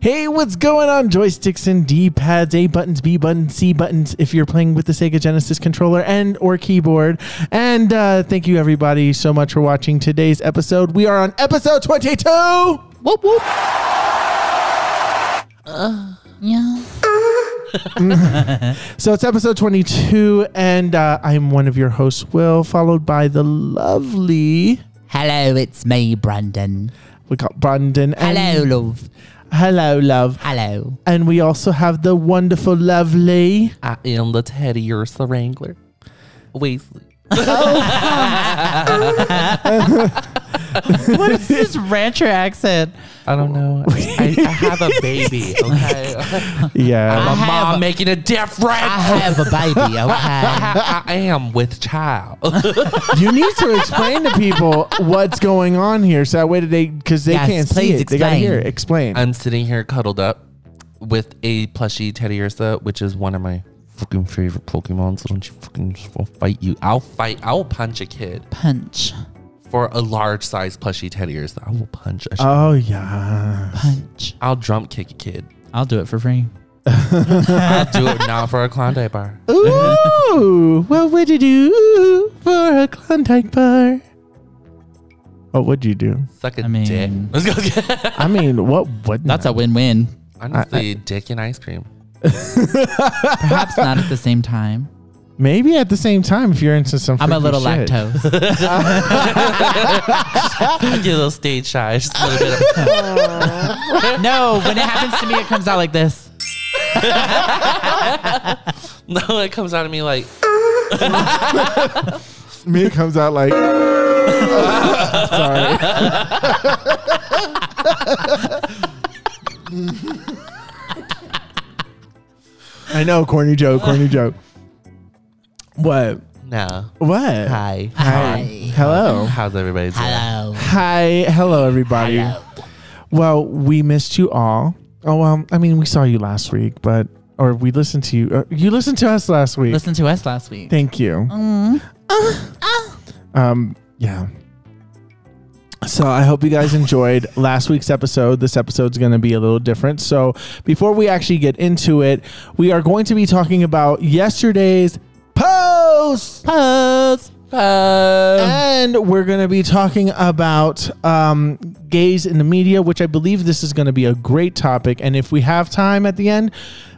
Hey, what's going on? Joysticks and D pads, A buttons, B buttons, C buttons. If you're playing with the Sega Genesis controller and or keyboard, and uh, thank you everybody so much for watching today's episode. We are on episode 22. Whoop whoop. Uh, Yeah. So it's episode 22, and uh, I'm one of your hosts, Will, followed by the lovely Hello, it's me, Brandon. we got Brandon. and- Hello, love. Hello, love. Hello. And we also have the wonderful, lovely. I am the Teddy Ursa Wrangler. Weasley. Oh, What is this rancher accent? I don't know. I, I have a baby, okay? Yeah. I'm a I have mom a- making a difference. I have a baby, okay? I, I am with child. you need to explain to people what's going on here so that way that they because they Yes, can't see please it they gotta explain. hear it explain I'm sitting here cuddled up with a plushie Teddiursa, which is one of my fucking favorite Pokemon. So don't you fucking I'll fight you. I'll fight. I'll punch a kid Punch. For a large size plushie Teddiursa. I will punch a. oh yeah Punch. I'll drum kick a kid. I'll do it for free. I'll do it now for a Klondike bar. ooh what would you do for a klondike bar what would you do Suck a I mean- dick. Let's go get. i mean what would That's a win-win. Honestly, dick and ice cream. Perhaps not at the same time. Maybe at the same time if you're into some I'm a little shit. lactose. I get a little stage shy. Just a little bit of. no, when it happens to me, it comes out like this. No, it comes out of me like. me it comes out like sorry i know corny joke corny joke what No. what Hi. Hi. Hello. How's everybody doing? Hello. Hi. Hello, everybody. Well, we missed you all. Oh, well, I mean, we saw you last week, but, or we listened to you. Uh, you listened to us last week. Listen to us last week. Thank you. Um, yeah. So I hope you guys enjoyed last week's episode. This episode's going to be a little different. So before we actually get into it, we are going to be talking about yesterday's post. Pose. And we're going to be talking about um, gays in the media, which I believe this is going to be a great topic. And if we have time at the end,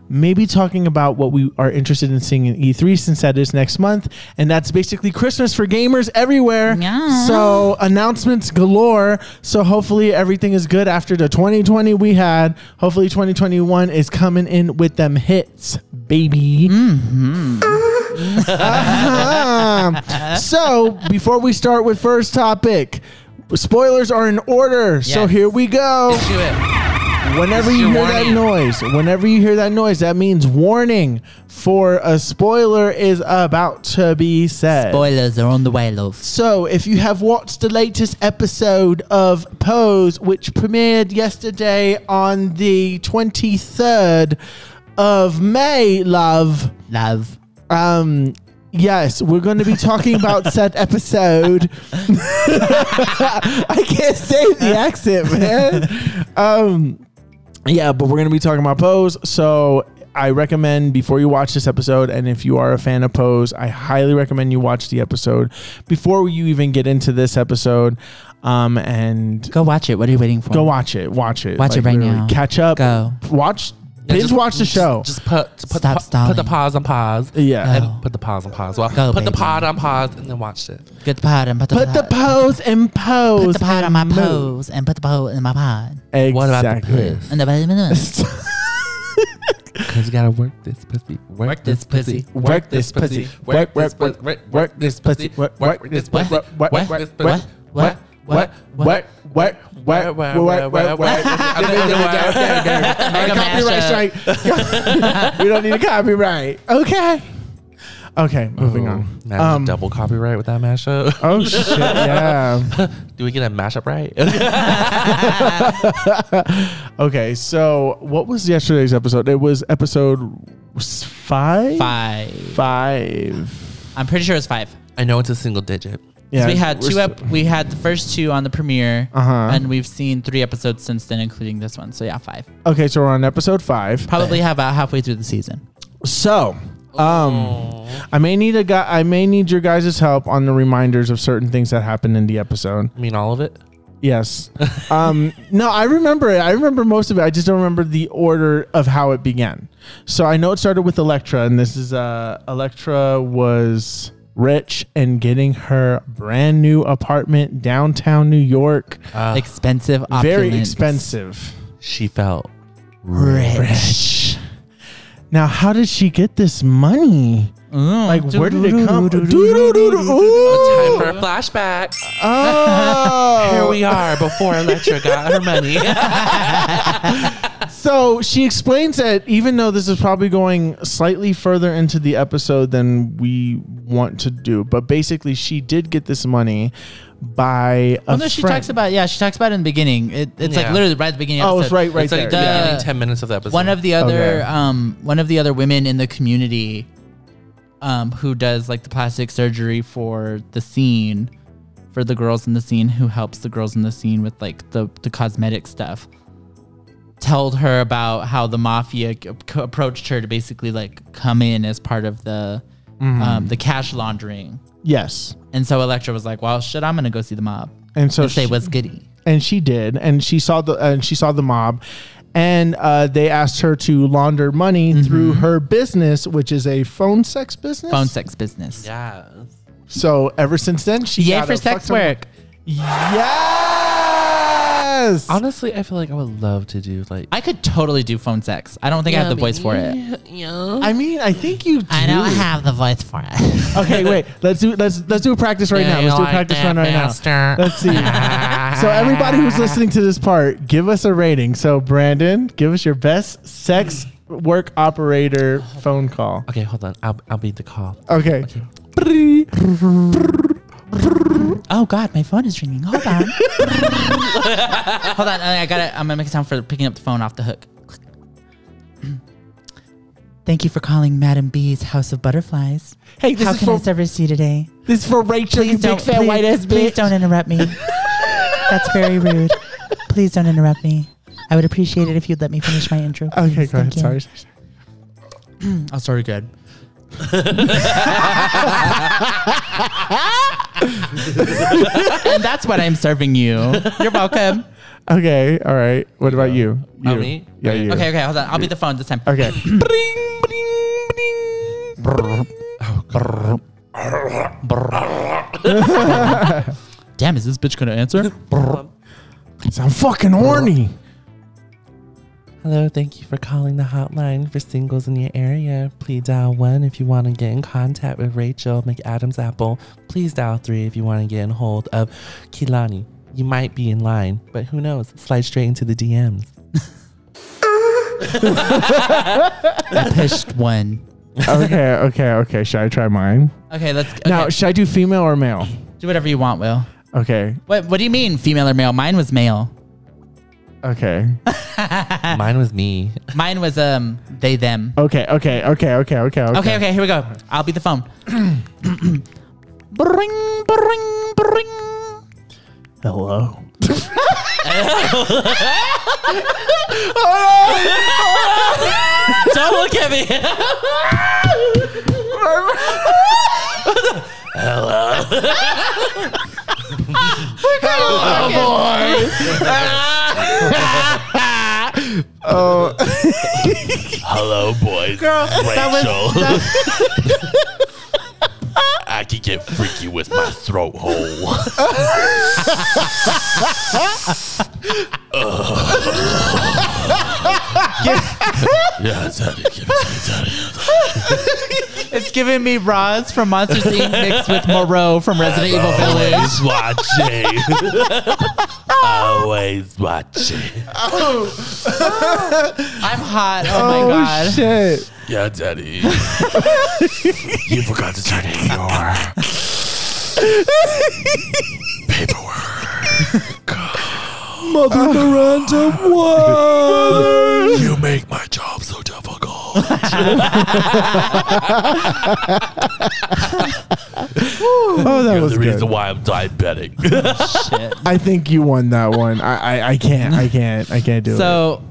maybe talking about what we are interested in seeing in E3 since that is next month. And that's basically Christmas for gamers everywhere. Yeah. So announcements galore. So hopefully everything is good after the 2020 we had. Hopefully 2021 is coming in with them hits, baby. Uh-huh. so before we start with first topic, spoilers are in order. So Yes. here we go. Do it. Whenever It's you your hear that warning. noise, whenever you hear that noise, that means warning for a spoiler is about to be said. Spoilers are on the way, love. So, if you have watched the latest episode of Pose, which premiered yesterday on the 23rd of May, love, Love. um, yes, we're going to be talking about said episode. I can't say the accent, man. Um, yeah, but we're going to be talking about Pose. So I recommend before you watch this episode, and if you are a fan of Pose, I highly recommend you watch the episode before you even get into this episode. Um, and Go watch it. What are you waiting for? go watch it. Watch it. Watch it right now. Catch up. Go. Watch. Yeah, binge just- watch the show. Just put put, Stop the, pa- stalling. put the pause on pause. yeah. Go. And put the pause on pause. Well, Go, put the baby. pod on pause and then watch it. Get the pod and put the Put the pod- pose and pose. Put the pod on my and move. pose and put the pod in my pod. Exactly. What about the piss? And the Because you gotta work this pussy. Work, this pussy. Work this pussy. Work, work, work, work, work this pussy. Work, work this pussy. Work, work, work, work, work, work, work, Copyright strike. We don't need a copyright. Okay. Okay, moving on. Now Um, double copyright with that mashup. Oh shit! Yeah. Do we get a mashup right? Okay, so what was yesterday's episode? It was episode five. Five. Five. I'm pretty sure it's five. I know it's a single digit. Yeah, we had we're two. st- Ep- we had the first two on the premiere, Uh-huh. and we've seen three episodes since then, including this one. So yeah, five. Okay, so we're on episode five. Probably have about halfway through the season. So, um, I may need a guy. I may need your guys' help on the reminders of certain things that happened in the episode. I mean, all of it. Yes. um, no, I remember it. I remember most of it. I just don't remember the order of how it began. So I know it started with Electra, and this is uh, Electra was rich and getting her brand new apartment downtown New York. Uh, Expensive, Very expensive. she felt Rich. Now, how did she get this money? Ooh. Like, where did it come? time Ooh. for a flashback. Oh. Here we are before Electra got her money. So she explains that even though this is probably going slightly further into the episode than we want to do, but basically she did get this money by a Oh no, she friend. talks about yeah, she talks about it in the beginning. It, it's like Yeah. literally right at the beginning. of the Oh, it's episode. right, right it's like there. the yeah. beginning ten minutes of the episode. One of the other Okay. um one of the other women in the community um who does like the plastic surgery for the scene for the girls in the scene who helps the girls in the scene with like the the cosmetic stuff told her about how the mafia approached her to basically like come in as part of the Mm-hmm. um the cash laundering Yes. and so Electra was like well shit I'm gonna go see the mob And so and say she, what's goody and she did, and she saw the and she saw the mob, and uh, they asked her to launder money through her business, which is a phone sex business. phone sex business Yes. So ever since then, she yeah for sex fuck ton work Yes. Honestly, I feel like I would love to do like. I could totally do phone sex. I don't think I have the voice for it. Yeah. I mean, I think you. don't have the voice for it. Okay, wait. Let's do let's let's do a practice right now. Let's do a practice run right now. Let's see. so everybody who's ah. listening to this part, give us a rating. So Brandon, give us your best sex work operator phone call. Okay, hold on. I'll I'll beat the call. Okay. okay. oh God, my phone is ringing. Hold on. Hold on. I got it. I'm gonna make a sound for picking up the phone off the hook. Thank you for calling Madam B's House of Butterflies. Hey, this How is can for I service you today? this is for Rachel, you Please big don't, fat please, white ass please don't interrupt me. That's very rude. Please don't interrupt me. I would appreciate it if you'd let me finish my intro. Okay, please. go ahead. You. Sorry. sorry, sorry. I'll start again. and that's what I'm serving you. You're welcome. Okay. All right. What about you? Oh, You. me? Yeah, you. Okay, okay, hold on. I'll be the phone this time. Okay. Oh, Damn, is this bitch gonna answer? I'm fucking horny. Hello, thank you for calling the hotline for singles in your area. Please dial one if you want to get in contact with Rachel McAdams Apple. Please dial three if you want to get in hold of Kehlani. You might be in line, but who knows? Slide straight into the DMs. I pushed one. okay. Okay. Okay. Should I try mine? Okay, let's okay. Now, should I do female or male? do whatever you want, Will. Okay. What What do you mean, female or male? Mine was male. Okay. Mine was me. Mine was um they them. Okay. Okay. Okay. Okay. Okay. Okay. Okay, okay, here we go. I'll be the phone. bring, bring, bring. Hello. Don't look at me. Oh. boy Hello, boys. Girl, that was I can get freaky with my throat hole. yeah, daddy, give it to me, daddy. It's giving me Roz from Monsters Inc. mixed with Moreau from Resident Evil Village. Always watching. Always watching. I'm hot. Oh my oh god. shit. Yeah, daddy. you forgot to turn in your paperwork. Mother Miranda, what? You make my job so difficult. Oh, that was the reason why I'm diabetic. Shit. I think you won that one. I, I, I can't. I can't. I can't do it. So,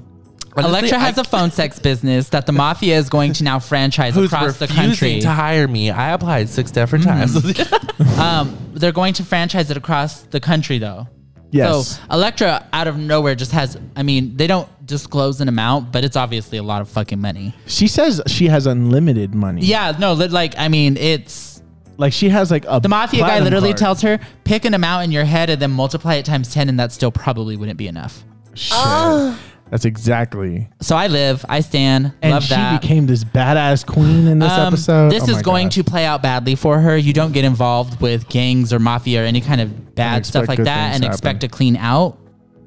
Honestly, Electra has I- a phone sex business that the mafia is going to now franchise Who's across the refusing country. to hire me? I applied six different times. um, they're going to franchise it across the country, though. Yes. So Electra, out of nowhere, just has. I mean, they don't disclose an amount, but it's obviously a lot of fucking money. She says she has unlimited money. Yeah, no, like I mean, it's Like she has like a the mafia guy literally card. tells her pick an amount in your head and then multiply it times ten, and that still probably wouldn't be enough. Shit. Ah. That's exactly. So I live, I stand, And love she that. became this badass queen in this Um, episode. This Oh is my going God. to play out badly for her. You don't get involved with gangs or mafia or any kind of bad expect stuff like good that things and to expect to clean out.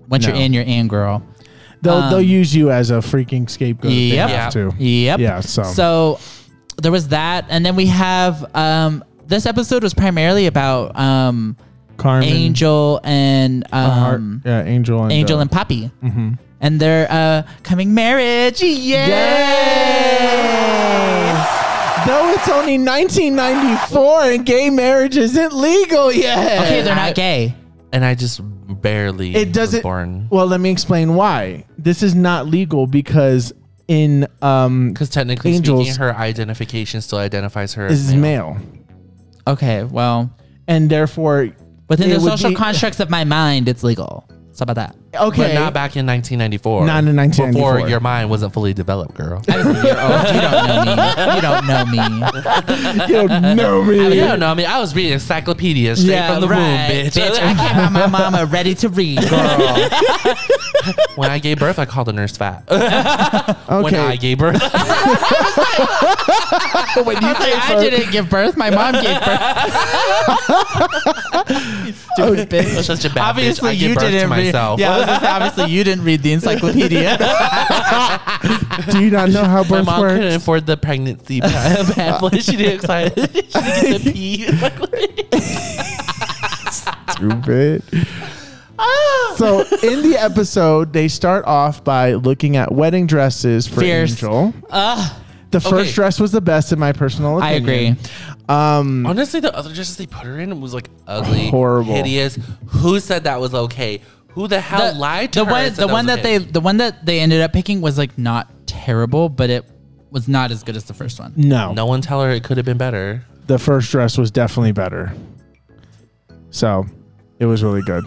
Once No. you're in, you're in, girl. They'll um, they'll use you as a freaking scapegoat. if They Yep. have to. Yep. Yeah. So. So there was that, and then we have um, this episode was primarily about um, Carmen, Angel and uh, Heart- um, yeah, Angel and Angel uh, and Papi, mhm. And their uh, coming marriage. Yes. Though it's only 1994 and gay marriage isn't legal yet. Okay, they're I- not gay. and I just barely It doesn't. born. Well, let me explain why. This is not legal because in um Because technically Angels- speaking, her identification still identifies her is as male, Okay, well, and therefore within It the would social be- constructs of my mind, it's legal. So how about that? Okay. But not back in 1994. Not in 1994. Before your mind wasn't fully developed, girl. I was a year old. You don't know me. You don't know me. you don't know me. You don't know me. I was reading encyclopedias straight from the womb, bitch. I came out my mama ready to read, girl. when I gave birth, I called the nurse fat. Okay. When I gave birth, when you I, was like, I didn't give birth. My mom gave birth. You Stupid bitch. I'm such a bad Obviously, bitch. I give you birth to didn't read. myself. Yeah, I was gonna say, obviously, you didn't read the encyclopedia. do you not know how My birth mom couldn't afford the pregnancy pa- pamphlet. She didn't excited. she didn't get the pee. Stupid. so in the episode, they start off by looking at wedding dresses for Fierce. Angel. Ugh. The first Okay. dress was the best in my personal opinion. I opinion. agree. Um, Honestly, the other dresses they put her in was like ugly, Horrible. hideous. Who said that was okay? Who the hell lied to the her? one, and said the one was that okay? they, the one that they ended up picking was like not terrible, but it was not as good as the first one. no, No one tell her it could have been better. the first dress was definitely better. So it was really good.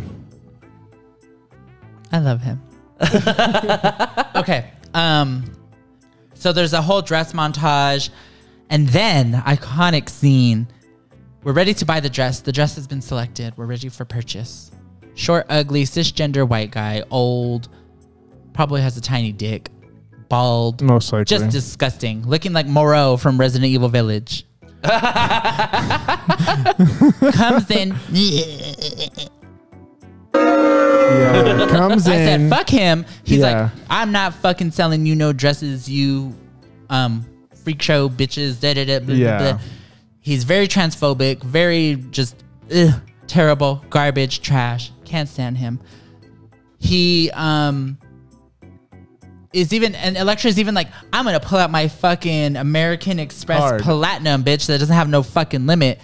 I love him. okay. Um so there's a whole dress montage and then iconic scene. We're ready to buy the dress. The dress has been selected. We're ready for purchase. Short, ugly, cisgender white guy, old, probably has a tiny dick, bald, Most likely. just disgusting, looking like Moreau from Resident Evil Village. Comes in. yeah, comes in. I said, "Fuck him." He's Yeah. like, "I'm not fucking selling you no dresses, you um freak show bitches." Da, da, da, blah, Yeah. blah, blah. He's very transphobic, very just ugh, terrible, garbage, trash. Can't stand him. He um is even and Electra is even like, I'm gonna pull out my fucking American Express. Platinum bitch that doesn't have no fucking limit.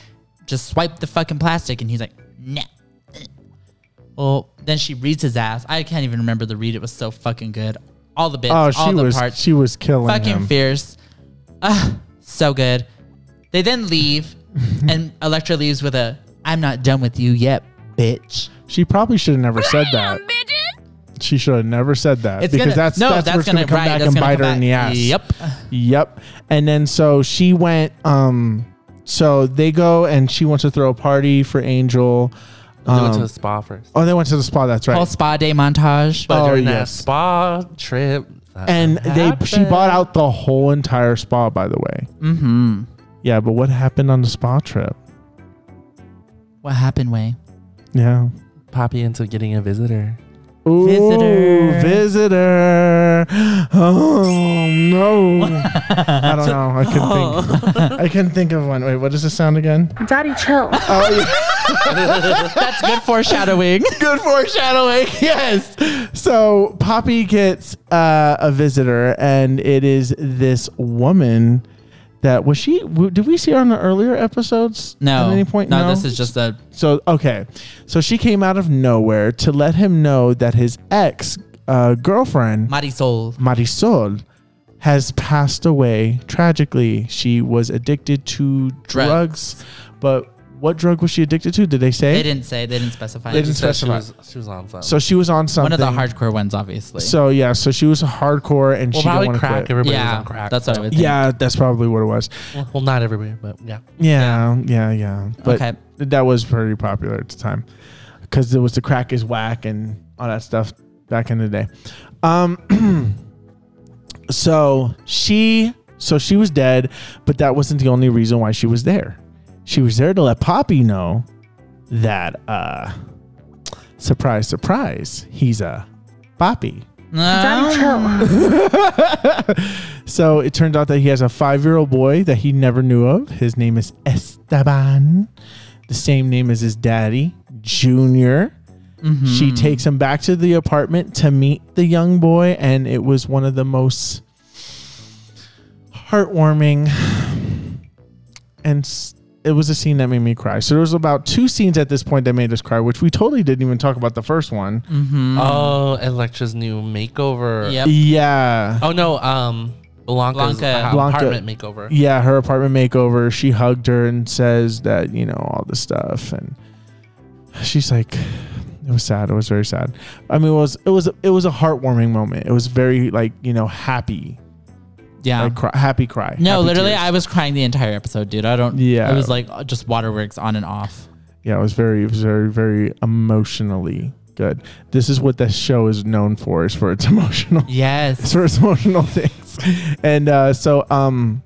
Just swipe the fucking plastic, and he's like, nah. Well, then she reads his ass. I can't even remember the read. It was so fucking good. All the bits, oh, all she the was parts, she was killing fucking him. fierce. Ah, so good. They then leave, and Electra leaves with a, "I'm not done with you yet, bitch." She probably should have never said that. She should have never said that It's because gonna, that's no, that's, that's, where it's gonna, gonna, come right, back that's and gonna bite come her in the back. ass. Yep. Yep. And then so she went. Um. So they go and she wants to throw a party for Angel. They went to Um, the spa first. oh, they went to the spa. That's right. Whole spa day montage. But oh, during that yes. spa trip, that and they she happened. bought out the whole entire spa. By the way. mm-hmm. Yeah, but what happened on the spa trip? What happened, Way? Yeah. Papi into getting a visitor. Ooh, Visitor. visitor. Oh no! I don't know. I couldn't think. I couldn't think of one. Wait, what does this sound again? Daddy, chill. Oh, yeah. That's good foreshadowing. good foreshadowing. Yes. So Papi gets uh, a visitor, and it is this woman that was she w- did we see her on the earlier episodes No, at any point no, this is just a so okay so she came out of nowhere to let him know that his ex uh, girlfriend Marisol. marisol has passed away tragically she was addicted to drugs, Drugs. but what drug was she addicted to did they say They didn't say. They didn't specify. They didn't She said she specify. was, she was on something. so she was on something One of the hardcore ones, obviously. so yeah so she was hardcore and well, she didn't probably want to crack. quit Everybody was yeah, on crack. that's what I so- would think. yeah that's probably what it was Well, well, not everybody, but yeah. yeah yeah yeah but okay. that was pretty popular at the time because there was the crack is whack and all that stuff back in the day. Um, so she, so she was dead, but that wasn't the only reason why she was there. She was there to let Papi know that, uh, surprise, surprise, he's a Papi. so it turns out that he has a five year old boy that he never knew of. His name is Esteban, the same name as his daddy, Junior. Mm-hmm. She takes him back to the apartment to meet the young boy, and it was one of the most heartwarming and s- it was a scene that made me cry. So there was about two scenes at this point that made us cry, which we totally didn't even talk about the first one. Mm-hmm. Oh, Electra's new makeover. Yep. Yeah. Oh no, um, Blanca's Blanca. Blanca. apartment makeover. Yeah, her apartment makeover. She hugged her and says that, you know, all the stuff and she's like it was sad. It was very sad. I mean, it was it was it was a heartwarming moment. It was very like, you know, happy. Yeah. Like cry, happy cry. no, happy literally, tears. I was crying the entire episode, dude. I don't. Yeah. It was like just waterworks on and off. Yeah, it was very, it was very, very emotionally good. This is what this show is known for, is for its emotional, Yes. for its emotional things. And uh, so, um,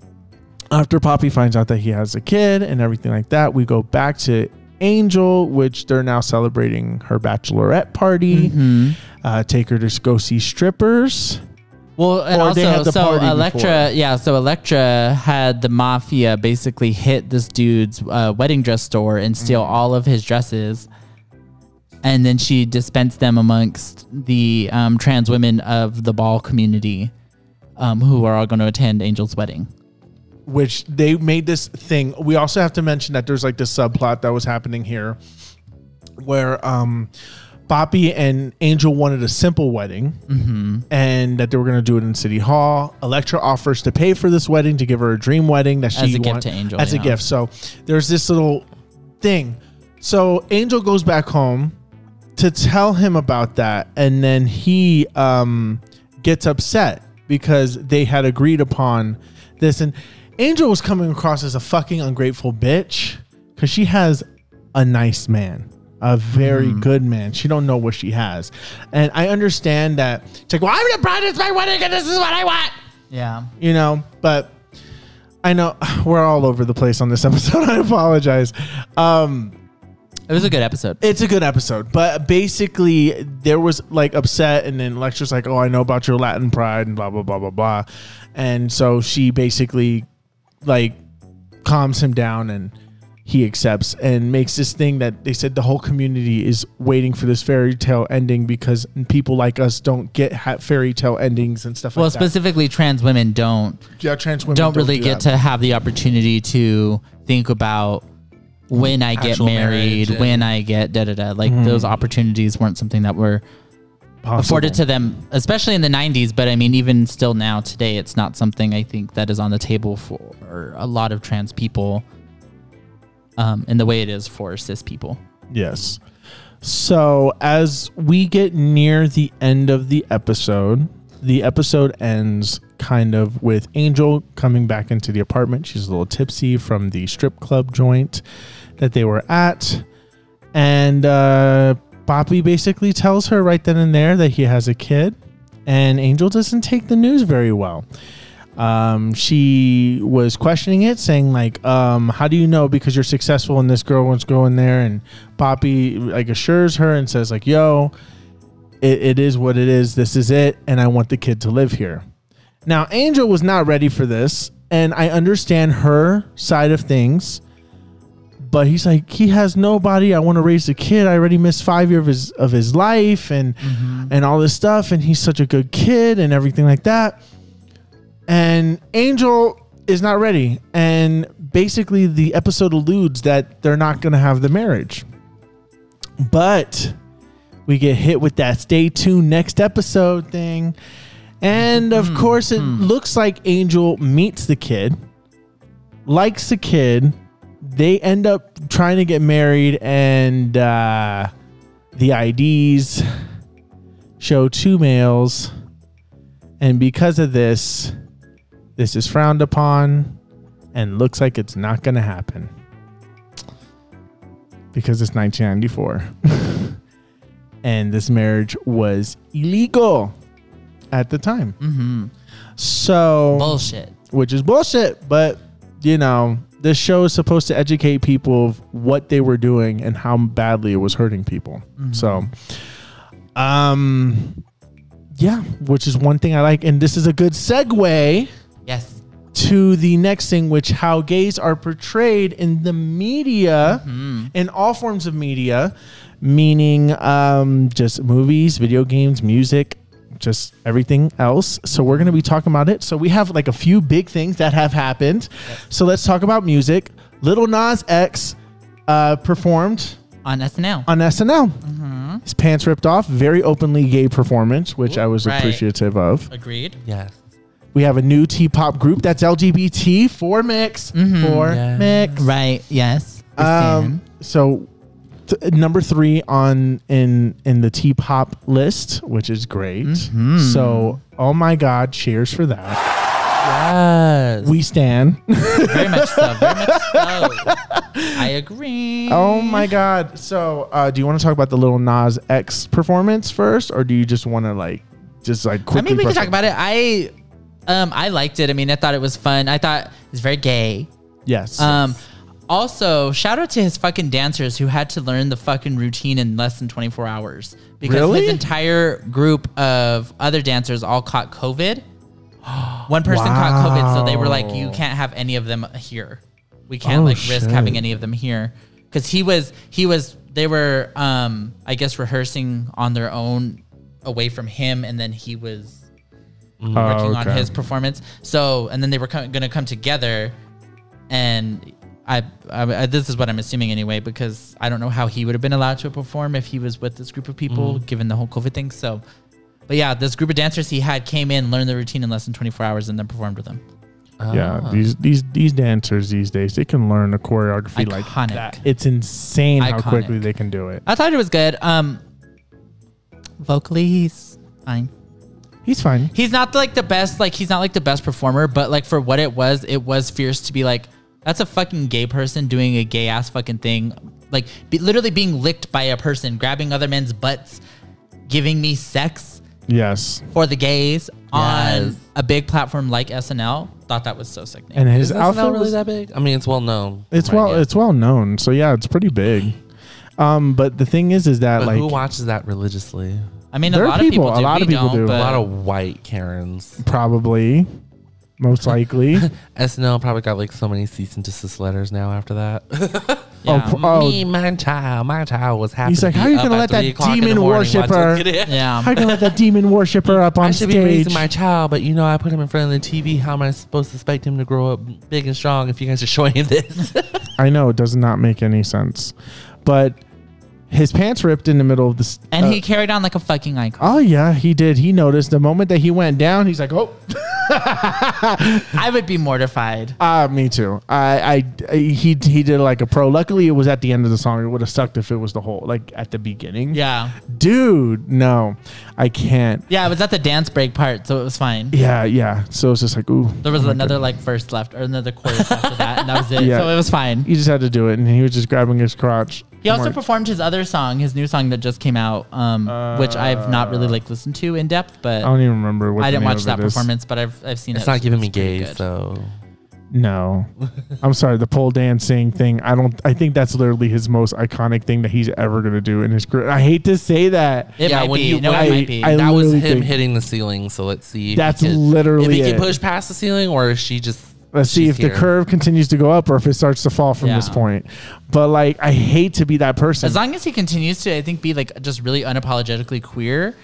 after Papi finds out that he has a kid and everything like that, we go back to Angel, which they're now celebrating her bachelorette party. hmm Uh, take her to go see strippers. Well, and Or also, so party Electra, before. yeah, so Electra had the mafia basically hit this dude's uh, wedding dress store and steal Mm-hmm. all of his dresses, and then she dispensed them amongst the um, trans women of the ball community, um, who are all going to attend Angel's wedding. which they made this thing. We also have to mention that there's like this subplot that was happening here where um Papi and Angel wanted a simple wedding Mm-hmm. and that they were going to do it in City Hall. Electra offers to pay for this wedding to give her a dream wedding that she As a gift to Angel, As a gift. So there's this little thing. So Angel goes back home to tell him about that and then he um gets upset because they had agreed upon this and Angel was coming across as a fucking ungrateful bitch cuz she has a nice man, a very Mm-hmm. good man. She don't know what she has. And I understand that it's like, "Well, I'm the bride, it's my wedding and this is what I want." Yeah. You know, but I know we're all over the place on this episode. I apologize. Um It was a good episode. it's a good episode, but basically there was like upset, and then Lecture's like, "Oh, I know about your Latin pride," and blah blah blah blah blah, and so she basically like calms him down, and he accepts and makes this thing that they said the whole community is waiting for this fairy tale ending because people like us don't get ha- fairy tale endings and stuff Well, like that. Well specifically, trans women don't Yeah, trans women don't really do get that. to have the opportunity to think about when I get Actual married, marriage and- when I get da da da. Like Mhm. those opportunities weren't something that were afforded to them, especially in the '90s. But I mean, even still now today, it's not something I think that is on the table for a lot of trans people, um, in the way it is for cis people. Yes. So as we get near the end of the episode, the episode ends kind of with Angel coming back into the apartment. She's a little tipsy from the strip club joint that they were at. And uh, Papi basically tells her right then and there that he has a kid. And Angel doesn't take the news very well um, she was questioning it, saying like, um, "How do you know? Because you're successful, and this girl wants to go in there." And Papi like assures her and says like, "Yo, it, it is what it is. This is it, and I want the kid to live here." Now, Angel was not ready for this, and I understand her side of things. But he's like, he has nobody. I want to raise a kid. I already missed five years of his of his life, and and all this stuff. And he's such a good kid, and everything like that. And Angel is not ready. And basically, the episode alludes that they're not going to have the marriage. But we get hit with that stay tuned next episode thing. And of course, it looks like Angel meets the kid, likes the kid. They end up trying to get married, and uh, the IDs show two males. And because of this, this is frowned upon and looks like it's not going to happen because it's 1994 and this marriage was illegal at the time. Mm-hmm. So, Bullshit. which is bullshit, but you know, this show is supposed to educate people of what they were doing and how badly it was hurting people. So, um, yeah, which is one thing I like, and this is a good segue Yes. to the next thing, which how gays are portrayed in the media, Mm-hmm. in all forms of media, meaning um, just movies, video games, music, just everything else. So we're going to be talking about it. So we have like a few big things that have happened. So let's talk about music. Little Nas X uh, performed On SNL. on SNL. Mm-hmm. His pants ripped off. Very openly gay performance, which I was Right. appreciative of. Agreed. Yes. We have a new T-pop group that's LGBT 4MIX Mhm. for Yes. mix. Right. Yes. Um, so th- number three on in in the T-pop list, which is great. Mhm. So oh my god, cheers for that. Yes. We stand. very much so. Very much so. I agree. oh my god. So uh, do you want to talk about the little Nas X performance first, or do you just want to like just like I mean, we can talk about it. I, um, I liked it. I mean, I thought it was fun. I thought it's very gay. Yes. Um, also, shout out to his fucking dancers who had to learn the fucking routine in less than 24 hours because Really? his entire group of other dancers all caught COVID. One person caught COVID, so they were like, "You Wow. can't have any of them here. We can't Oh, like risk shit. having any of them here." Because he was, he was, they were, um, I guess, rehearsing on their own away from him, and then he was Oh, working on okay. his performance. So, and then they were co- going to come together, and I, I, I- this is what I'm assuming anyway, because I don't know how he would have been allowed to perform if he was with this group of people, Mm. given the whole COVID thing. So, but yeah, this group of dancers he had came in, learned the routine in less than 24 hours, and then performed with him. yeah, Ah. these these these dancers these days they can learn a choreography like that. It's insane how quickly they can do it. I thought it was good. Um, vocally, he's fine. He's fine. He's not like the best, like he's not like the best performer, but like for what it was, it was fierce to be like, that's a fucking gay person doing a gay ass fucking thing, like be, literally being licked by a person, grabbing other men's butts, giving me sex Yes. for the gays on Yes. a big platform like SNL. Thought that was so sickening. And his Is outfit not really was, that big? I mean, it's well known. it's Right, well yeah. it's well known. So yeah, it's pretty big. Um, but the thing is, is that But like who watches that religiously? I mean, There a lot people- of people a do. lot we of people don't. A lot of white Karens. probably, most likely. SNL probably got like so many cease and desist letters now after that. Oh, yeah. Oh, oh, Me, my child, my child was happy. He's like, be how you gonna let that 3 o'clock in the demon worshiper- watching it. yeah. how can I let that demon worshiper up on I should be stage? raising my child, but you know, I put him in front of the TV. How am I supposed to expect him to grow up big and strong if you guys are showing him this? I know it does not make any sense, but his pants ripped in the middle of this. and uh, he carried on like a fucking icon. Oh yeah, he did. He noticed the moment that he went down. He's like, "Oh, I would be mortified. ah, me too." I, I, he, he did like a pro. Luckily, it was at the end of the song. It would have sucked if it was the whole, like at the beginning. Yeah. dude, no, I can't. Yeah, it was at the dance break part, so it was fine. Yeah, yeah. So it's just like, ooh. There was oh another like first left or another chorus after that, and that was it. Yeah. So it was fine. He just had to do it, and he was just grabbing his crotch. He also Mark. performed his other song, his new song that just came out, um, which I've not really like listened to in depth, but I don't even remember what I didn't watch that it is. performance. But I've I've seen it's it. It's not giving me pretty gay, good. so No, I'm sorry. The pole dancing thing. I don't. I think that's literally his most iconic thing that he's ever gonna do in his career. I hate to say that. It Yeah, might when be. you- no, when it I- might be. I- that was him hitting the ceiling. So let's see. if he That's can- literally if he it. can push past the ceiling, or is she just? Let's see she's if the curve continues to go up or if it starts to fall from this point. But like, I hate to be that person. as long as he continues to, I think, be like just really unapologetically queer,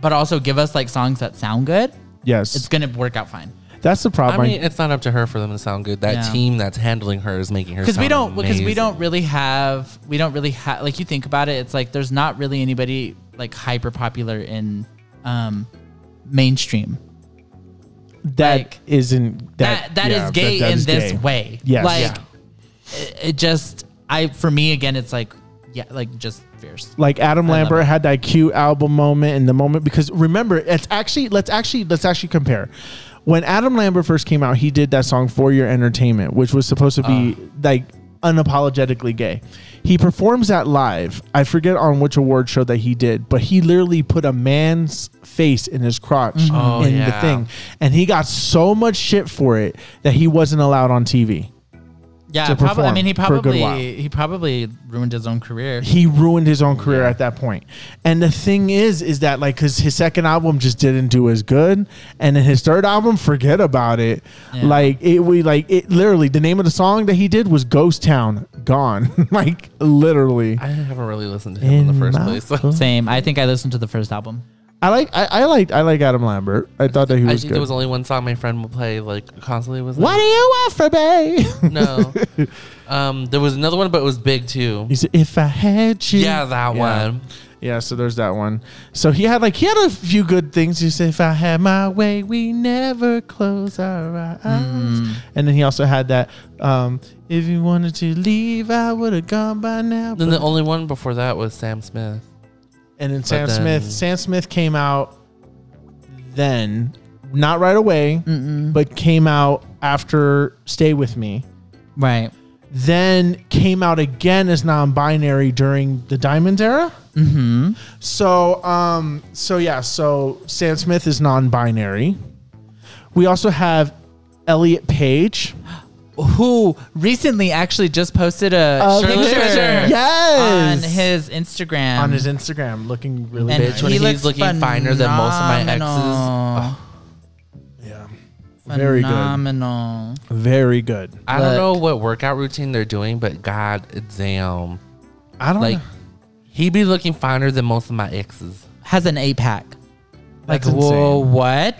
but also give us like songs that sound good, yes, it's gonna work out fine. That's the problem. I mean, it's not up to her for them to sound good. That Yeah. team that's handling her is making her because we don't because we don't really have we don't really have like you think about it it's like there's not really anybody like hyper popular in um mainstream That like, isn't that that is yeah, gay that in is this gay. way Yes. like Yeah. it, it just i for me again it's like yeah like just fierce like Adam Lambert had that cute album moment in the moment because remember it's actually let's actually let's actually compare when Adam Lambert first came out he did that song for your entertainment which was supposed to be uh. like unapologetically gay. He performs that live. I forget on which award show that he did but he literally put a man's face in his crotch mm-hmm. Oh, in the thing. And he got so much shit for it that he wasn't allowed on TV yeah to probably i mean he for a good while. probably he probably ruined his own career he ruined his own career at that point. And the thing is, is that like, cause his second album just didn't do as good, and then his third album, forget about it. Yeah. Like it, we like it. Literally, the name of the song that he did was "Ghost Town," gone. like literally. I haven't really listened to him in, In the first place. same i think i listened to the first album I like, I, I like, I like Adam Lambert. I thought that he was like, I was think good. there was only one song my friend would play like constantly. Was what do you want from me? no. um, there was another one, but it was big too. he said, "If I had you." Yeah, that Yeah. one. Yeah, so there's that one. So he had like he had a few good things. He said, "If I had my way, we never close our eyes." Mm. And then he also had that, um, "If you wanted to leave, I would have gone by now." Then but- the only one before that was Sam Smith. And then Sam then- Smith, Sam Smith came out then, not right away, but came out after "Stay with Me." right Then came out again as non-binary during the Diamonds era. mm-hmm So, um, so yeah, so Sam Smith is non-binary. We also have Elliot Page. who recently actually just posted a Uh, picture picture. Yes. on his Instagram. on his Instagram, looking really and Bitch, when he he's looks looking finer than most of my exes. phenomenal. yeah, very good, Phenomenal. very good. I don't know what workout routine they're doing, but god damn. I don't Like know. he be looking finer than most of my exes. Has an eight pack. Like, That's whoa, what?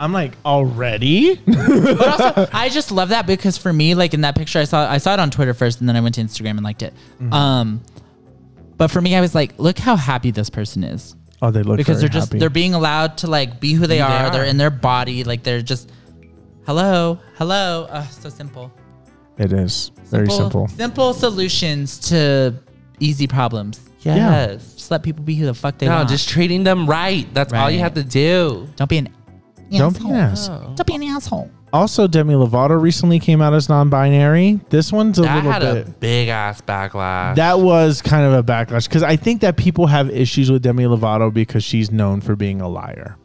I'm like already. But also, I just love that because for me, like in that picture, I saw I saw it on Twitter first, and then I went to Instagram and liked it. Mm-hmm. Um, but for me, I was like, look how happy this person is oh, they look because very they're just happy. they're being allowed to like be who they, they are. They're in their body, like they're just hello, hello. Uh, so simple. It is very simple. Simple solutions to easy problems. Yes. Just let people be who the fuck they No, want. just treating them right. That's all you have to do. don't be an Don't be an ass. Oh. Don't be an asshole. Also, Demi Lovato recently came out as non-binary. This one's a That little had bit. a big ass backlash. That was kind of a backlash because I think that people have issues with Demi Lovato because she's known for being a liar.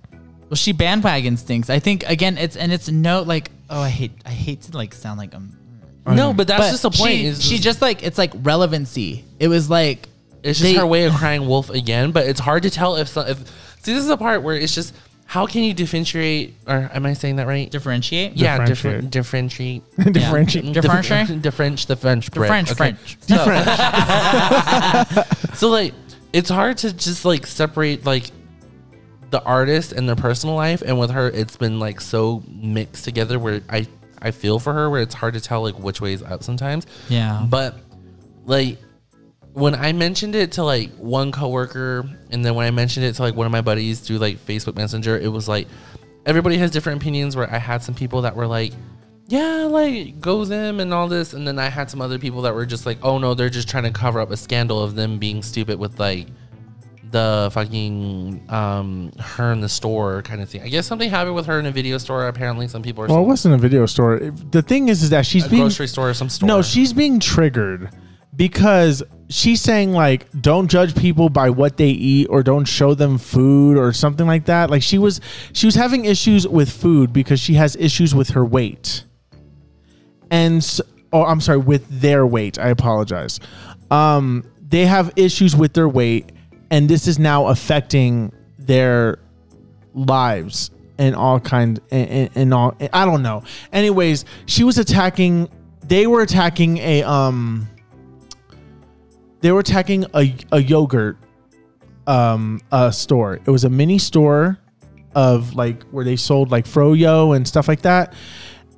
Well, she bandwagons things. I think again, it's and it's no like oh I hate I hate to like sound like I'm. no, but that's but just the point. She, is she just like it's like relevancy. It was like It's just they- her way of crying wolf again, but it's hard to tell if, some, if see this is the part where it's just how can you differentiate or am I saying that right? differentiate. yeah, Differentiate. different differentiate Differentiate. Differentiate? the French the French The bread. French, Okay. French. So like it's hard to just like separate like the artist and their personal life and with her it's been like so mixed together where I I feel for her where it's hard to tell like which way is up sometimes. Yeah. But like when I mentioned it to like one coworker and then when I mentioned it to like one of my buddies through like Facebook Messenger, it was like everybody has different opinions where I had some people that were like yeah, like go them and all this, and then I had some other people that were just like, "Oh no, they're just trying to cover up a scandal of them being stupid with like the fucking um her in the store kind of thing." I guess something happened with her in a video store. Apparently, some people are Well, it wasn't a video store. The thing is, is that she's a being grocery store or some store. no, she's being triggered because she's saying like, don't judge people by what they eat or don't show them food or something like that. Like she was, she was having issues with food because she has issues with her weight, and oh, I'm sorry, with their weight. I apologize. Um, they have issues with their weight, and this is now affecting their lives and all kind and all I don't know. Anyways, she was attacking they were attacking a um they were attacking a, a yogurt um uh store. It was a mini store of like where they sold like froyo and stuff like that,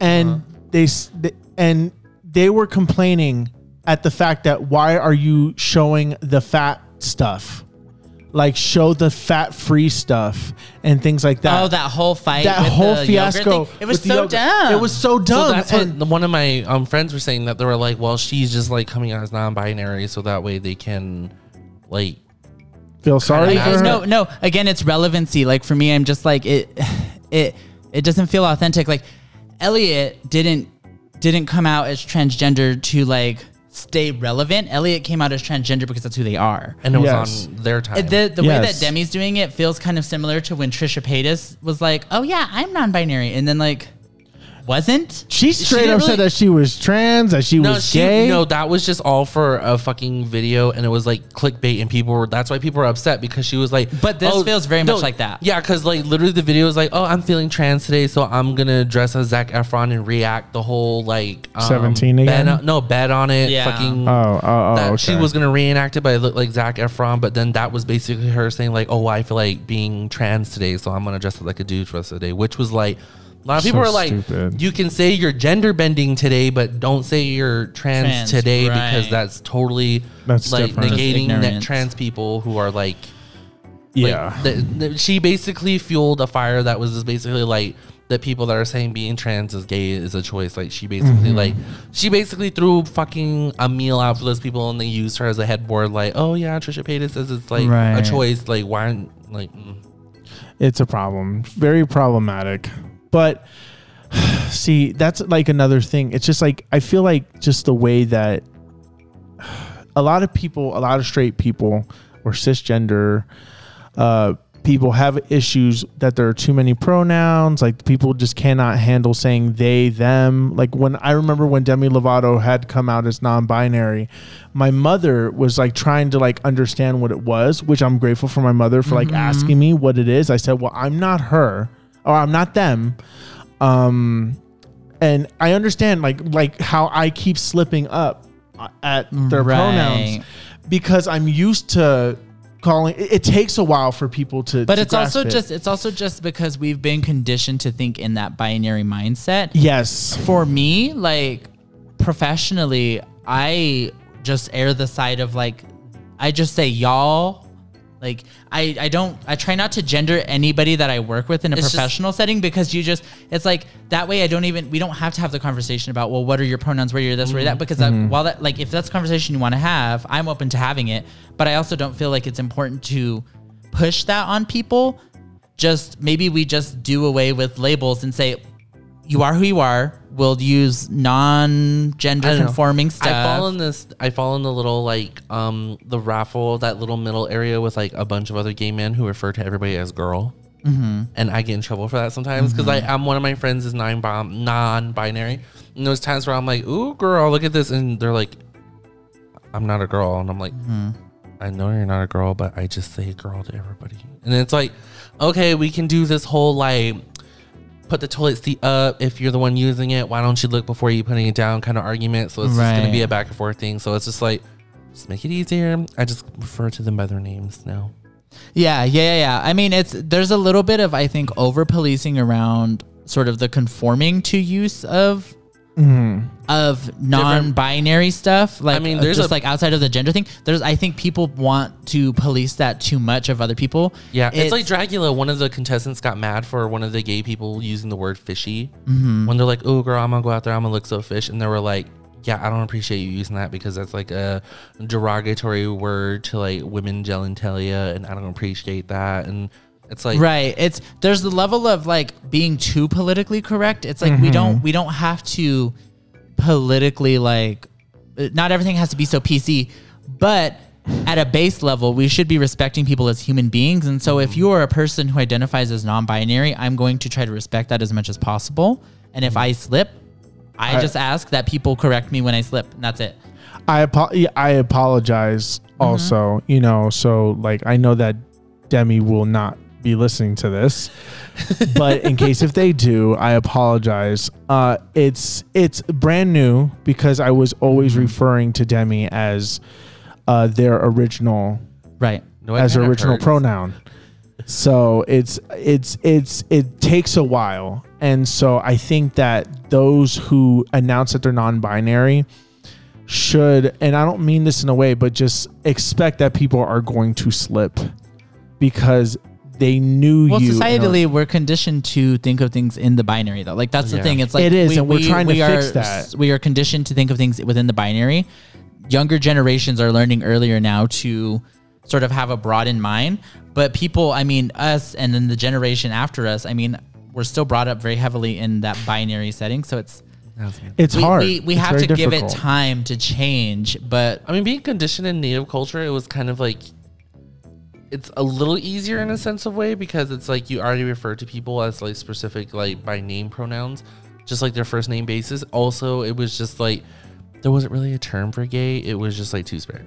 and Uh-huh. they s- th- and they were complaining at the fact that why are you showing the fat stuff? Like show the fat free stuff and things like that. oh, that whole fight. that with whole the fiasco. It was so yogurt. dumb. It was so dumb. So that's and- what one of my um, friends were saying that they were like, well, she's just like coming out as non-binary, so that way they can like feel sorry Kinda for her. no, no. Again, it's relevancy. Like for me, I'm just like it. It it doesn't feel authentic. Like Elliot didn't didn't come out as transgender to like stay relevant. Elliot came out as transgender because that's who they are. and it was on their time. The the way Yes. that Demi's doing it feels kind of similar to when Trisha Paytas was like, "Oh yeah, I'm non-binary," and then like wasn't. She straight didn't up said that she was trans, that she no, was she, gay. no, that was just all for a fucking video, and it was like clickbait, and people were. That's why people were upset because she was like. But this feels very much like that. Yeah, because like literally the video was like, oh, I'm feeling trans today, so I'm gonna dress as Zac Efron and react the whole like um, 17 bet again? on- no, bet on it. Yeah. Fucking. Oh, oh, oh. that okay. she was gonna reenact it, but it looked like Zac Efron. But then that was basically her saying like, "Oh, I feel like being trans today, so I'm gonna dress up like a dude for the rest of the day," which was like, a lot of people So are like, stupid. "You can say you're gender bending today, but don't say you're trans, Trans, today because that's totally That's like different. Just negating that ignorance. trans people who are like." like, yeah. the, the, she basically fueled a fire that was just basically like the people that are saying being trans is gay is a choice. Like she basically Mm-hmm. like she basically threw fucking a meal out for those people and they used her as a headboard. Like, oh yeah, Trisha Paytas says it's like a Right. choice. Like why? aren't- Like mm. it's a problem. Very problematic. But see, that's like another thing. It's just like I feel like just the way that a lot of people, a lot of straight people or cisgender uh people have issues that there are too many pronouns like people just cannot handle saying they them. Like when i remember when demi lovato had come out as non-binary my mother was like trying to like understand what it was which i'm grateful for my mother for like asking me what it is. I said well i'm not her or i'm not them um and i understand like like how i keep slipping up at their Right. pronouns because i'm used to calling it, it takes a while for people to But to it's also it. just it's also just because we've been conditioned to think in that binary mindset. yes For me, like professionally, I just air the side of like I just say y'all. Like I, I don't I try not to gender anybody that I work with in a It's just- professional setting because you just it's like that way I don't even we don't have to have the conversation about well what are your pronouns? Where you're this where you're that. Mm-hmm. Because that, mm-hmm. while that like if that's a conversation you want to have I'm open to having it. But I also don't feel like it's important to push that on people. Just maybe we just do away with labels and say you are who you are we'll use non-gender I don't know. conforming stuff I fall in this. I fall in the little like um the raffle that little middle area with like a bunch of other gay men who refer to everybody as girl. Mm-hmm. And I get in trouble for that sometimes because Mm-hmm. I I'm one of my friends is non non-binary, and there's times where I'm like, "Ooh, girl, look at this," and they're like, "I'm not a girl," and I'm like, Mm-hmm. "I know you're not a girl, but I just say girl to everybody," and it's like, okay, we can do this whole like put the toilet seat up if you're the one using it. Why don't you look before you putting it down? Kind of argument. So it's just gonna be a back and forth thing. So it's just like, just make it easier. I just refer to them by their names now. Yeah, yeah, yeah, yeah. I mean, it's there's a little bit of I think over policing around sort of the conforming to use of of non-binary stuff. Like, I mean, uh, there's just a- like outside of the gender thing. There's I think people want to police that too much of other people. Yeah, it's, like Dragula. One of the contestants got mad for one of the gay people using the word fishy Mm-hmm. when they're like, "Oh, girl, I'm gonna go out there. I'm gonna look so fish," and they were like. Yeah, I don't appreciate you using that because that's like a derogatory word to like women genitalia, and I don't appreciate that. And it's like, right. It's there's the level of like being too politically correct. It's like we don't we don't have to politically like uh, not everything has to be so pc but at a base level we should be respecting people as human beings. And so if you are a person who identifies as non-binary i'm going to try to respect that as much as possible. And if i slip i, I- just ask that people correct me when i slip. And that's it. I apo- I apologize also, you know, so like I know that Demi will not be listening to this. but in case if they do, I apologize. Uh it's it's brand new because I was always referring to Demi as uh their original no, as their original pronoun. so it's it's it's it takes a while and so i think that those who announce that they're non-binary should and i don't mean this in a way but just expect that people are going to slip because they knew Well, you in societally, we're conditioned to think of things in the binary, though. Like that's the Yeah. thing. It's like It is, we, and we're we- trying to we fix are, that. We are conditioned to think of things within the binary. Younger generations are learning earlier now to sort of have a broad in mind. But people, I mean, us, and then the generation after us, I mean, we're still brought up very heavily in that binary setting. So it's it's we, hard we, we It's have very to give it difficult. time to change. But I mean, being conditioned in native culture, it was kind of like it's a little easier in a sense of way because it's like you already refer to people as like specific like by name pronouns, just like their first name basis. Also, it was just like there wasn't really a term for gay. It was just like two spirit.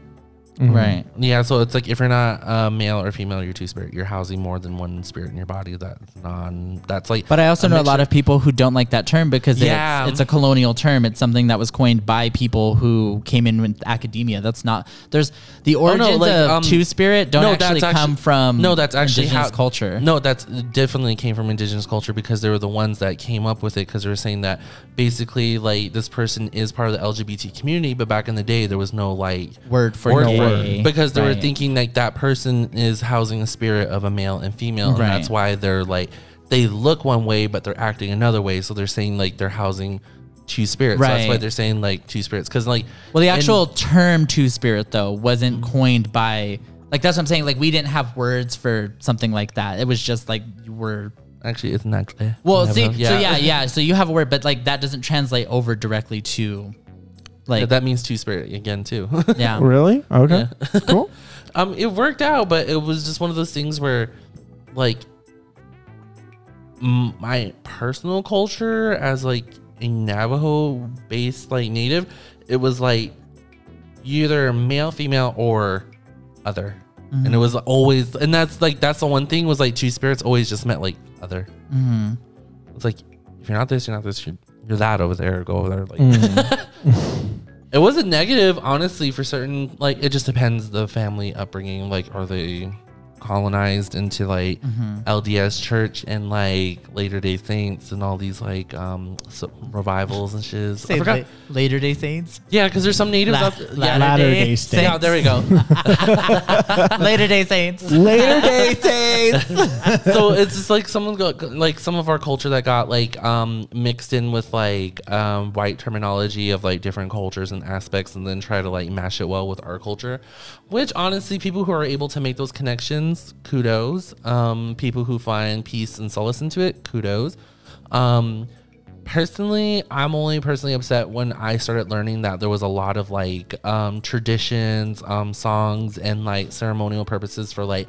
Mhm. right. Yeah, so it's like if you're not uh, male or female, you're two spirit. You're housing more than one spirit in your body. That's non. That's like. But I also a know a lot of people who don't like that term because Yeah. it's, it's a colonial term. It's something that was coined by people who came in with academia. That's not there's the Oh, no, origins like, of um, two spirit don't no, actually that's come actu- from no, that's actually indigenous how- culture. No, that's definitely came from indigenous culture because they were the ones that came up with it because they were saying that basically like this person is part of the LGBT community, but back in the day there was no like word for word for it because they were thinking like that person is housing a spirit of a male and female, and that's why they're like they look one way but they're acting another way. So they're saying like they're housing two spirits. So that's why they're saying like two spirits because like Well, the in- actual term two spirit though wasn't Mm-hmm. coined by like that's what I'm saying. Like we didn't have words for something like that. It was just like you were actually it's not clear. well. See, but- so yeah, yeah. So you have a word, but like that doesn't translate over directly to like Yeah, that means two spirit again too. yeah. really okay cool Um, it worked out, but it was just one of those things where, like, my personal culture as like a Navajo-based like native, it was like either male, female, or other, and it was always, and that's like that's the one thing was like two spirits always just meant like other. hmm It's like if you're not this, you're not this, you're, you're that over there. Go over there, like. Mm. It wasn't negative, honestly, for certain. Like, it just depends the family upbringing. Like, are they colonized into like Mm-hmm. LDS church and like Later Day Saints and all these like um so revivals and shiz? I forgot. Later Day Saints. Yeah, because there's some natives La- up. La- Yeah, Latter-day Saints. Saints. yeah, there we go. Later Day Saints. later day saints so it's just like someone got like some of our culture that got like um mixed in with like um white terminology of like different cultures and aspects and then try to like mash it well with our culture which honestly people who are able to make those connections kudos. Um people who find peace and solace into it kudos. Um personally i'm only personally upset when i started learning that there was a lot of like um traditions um songs and like ceremonial purposes for like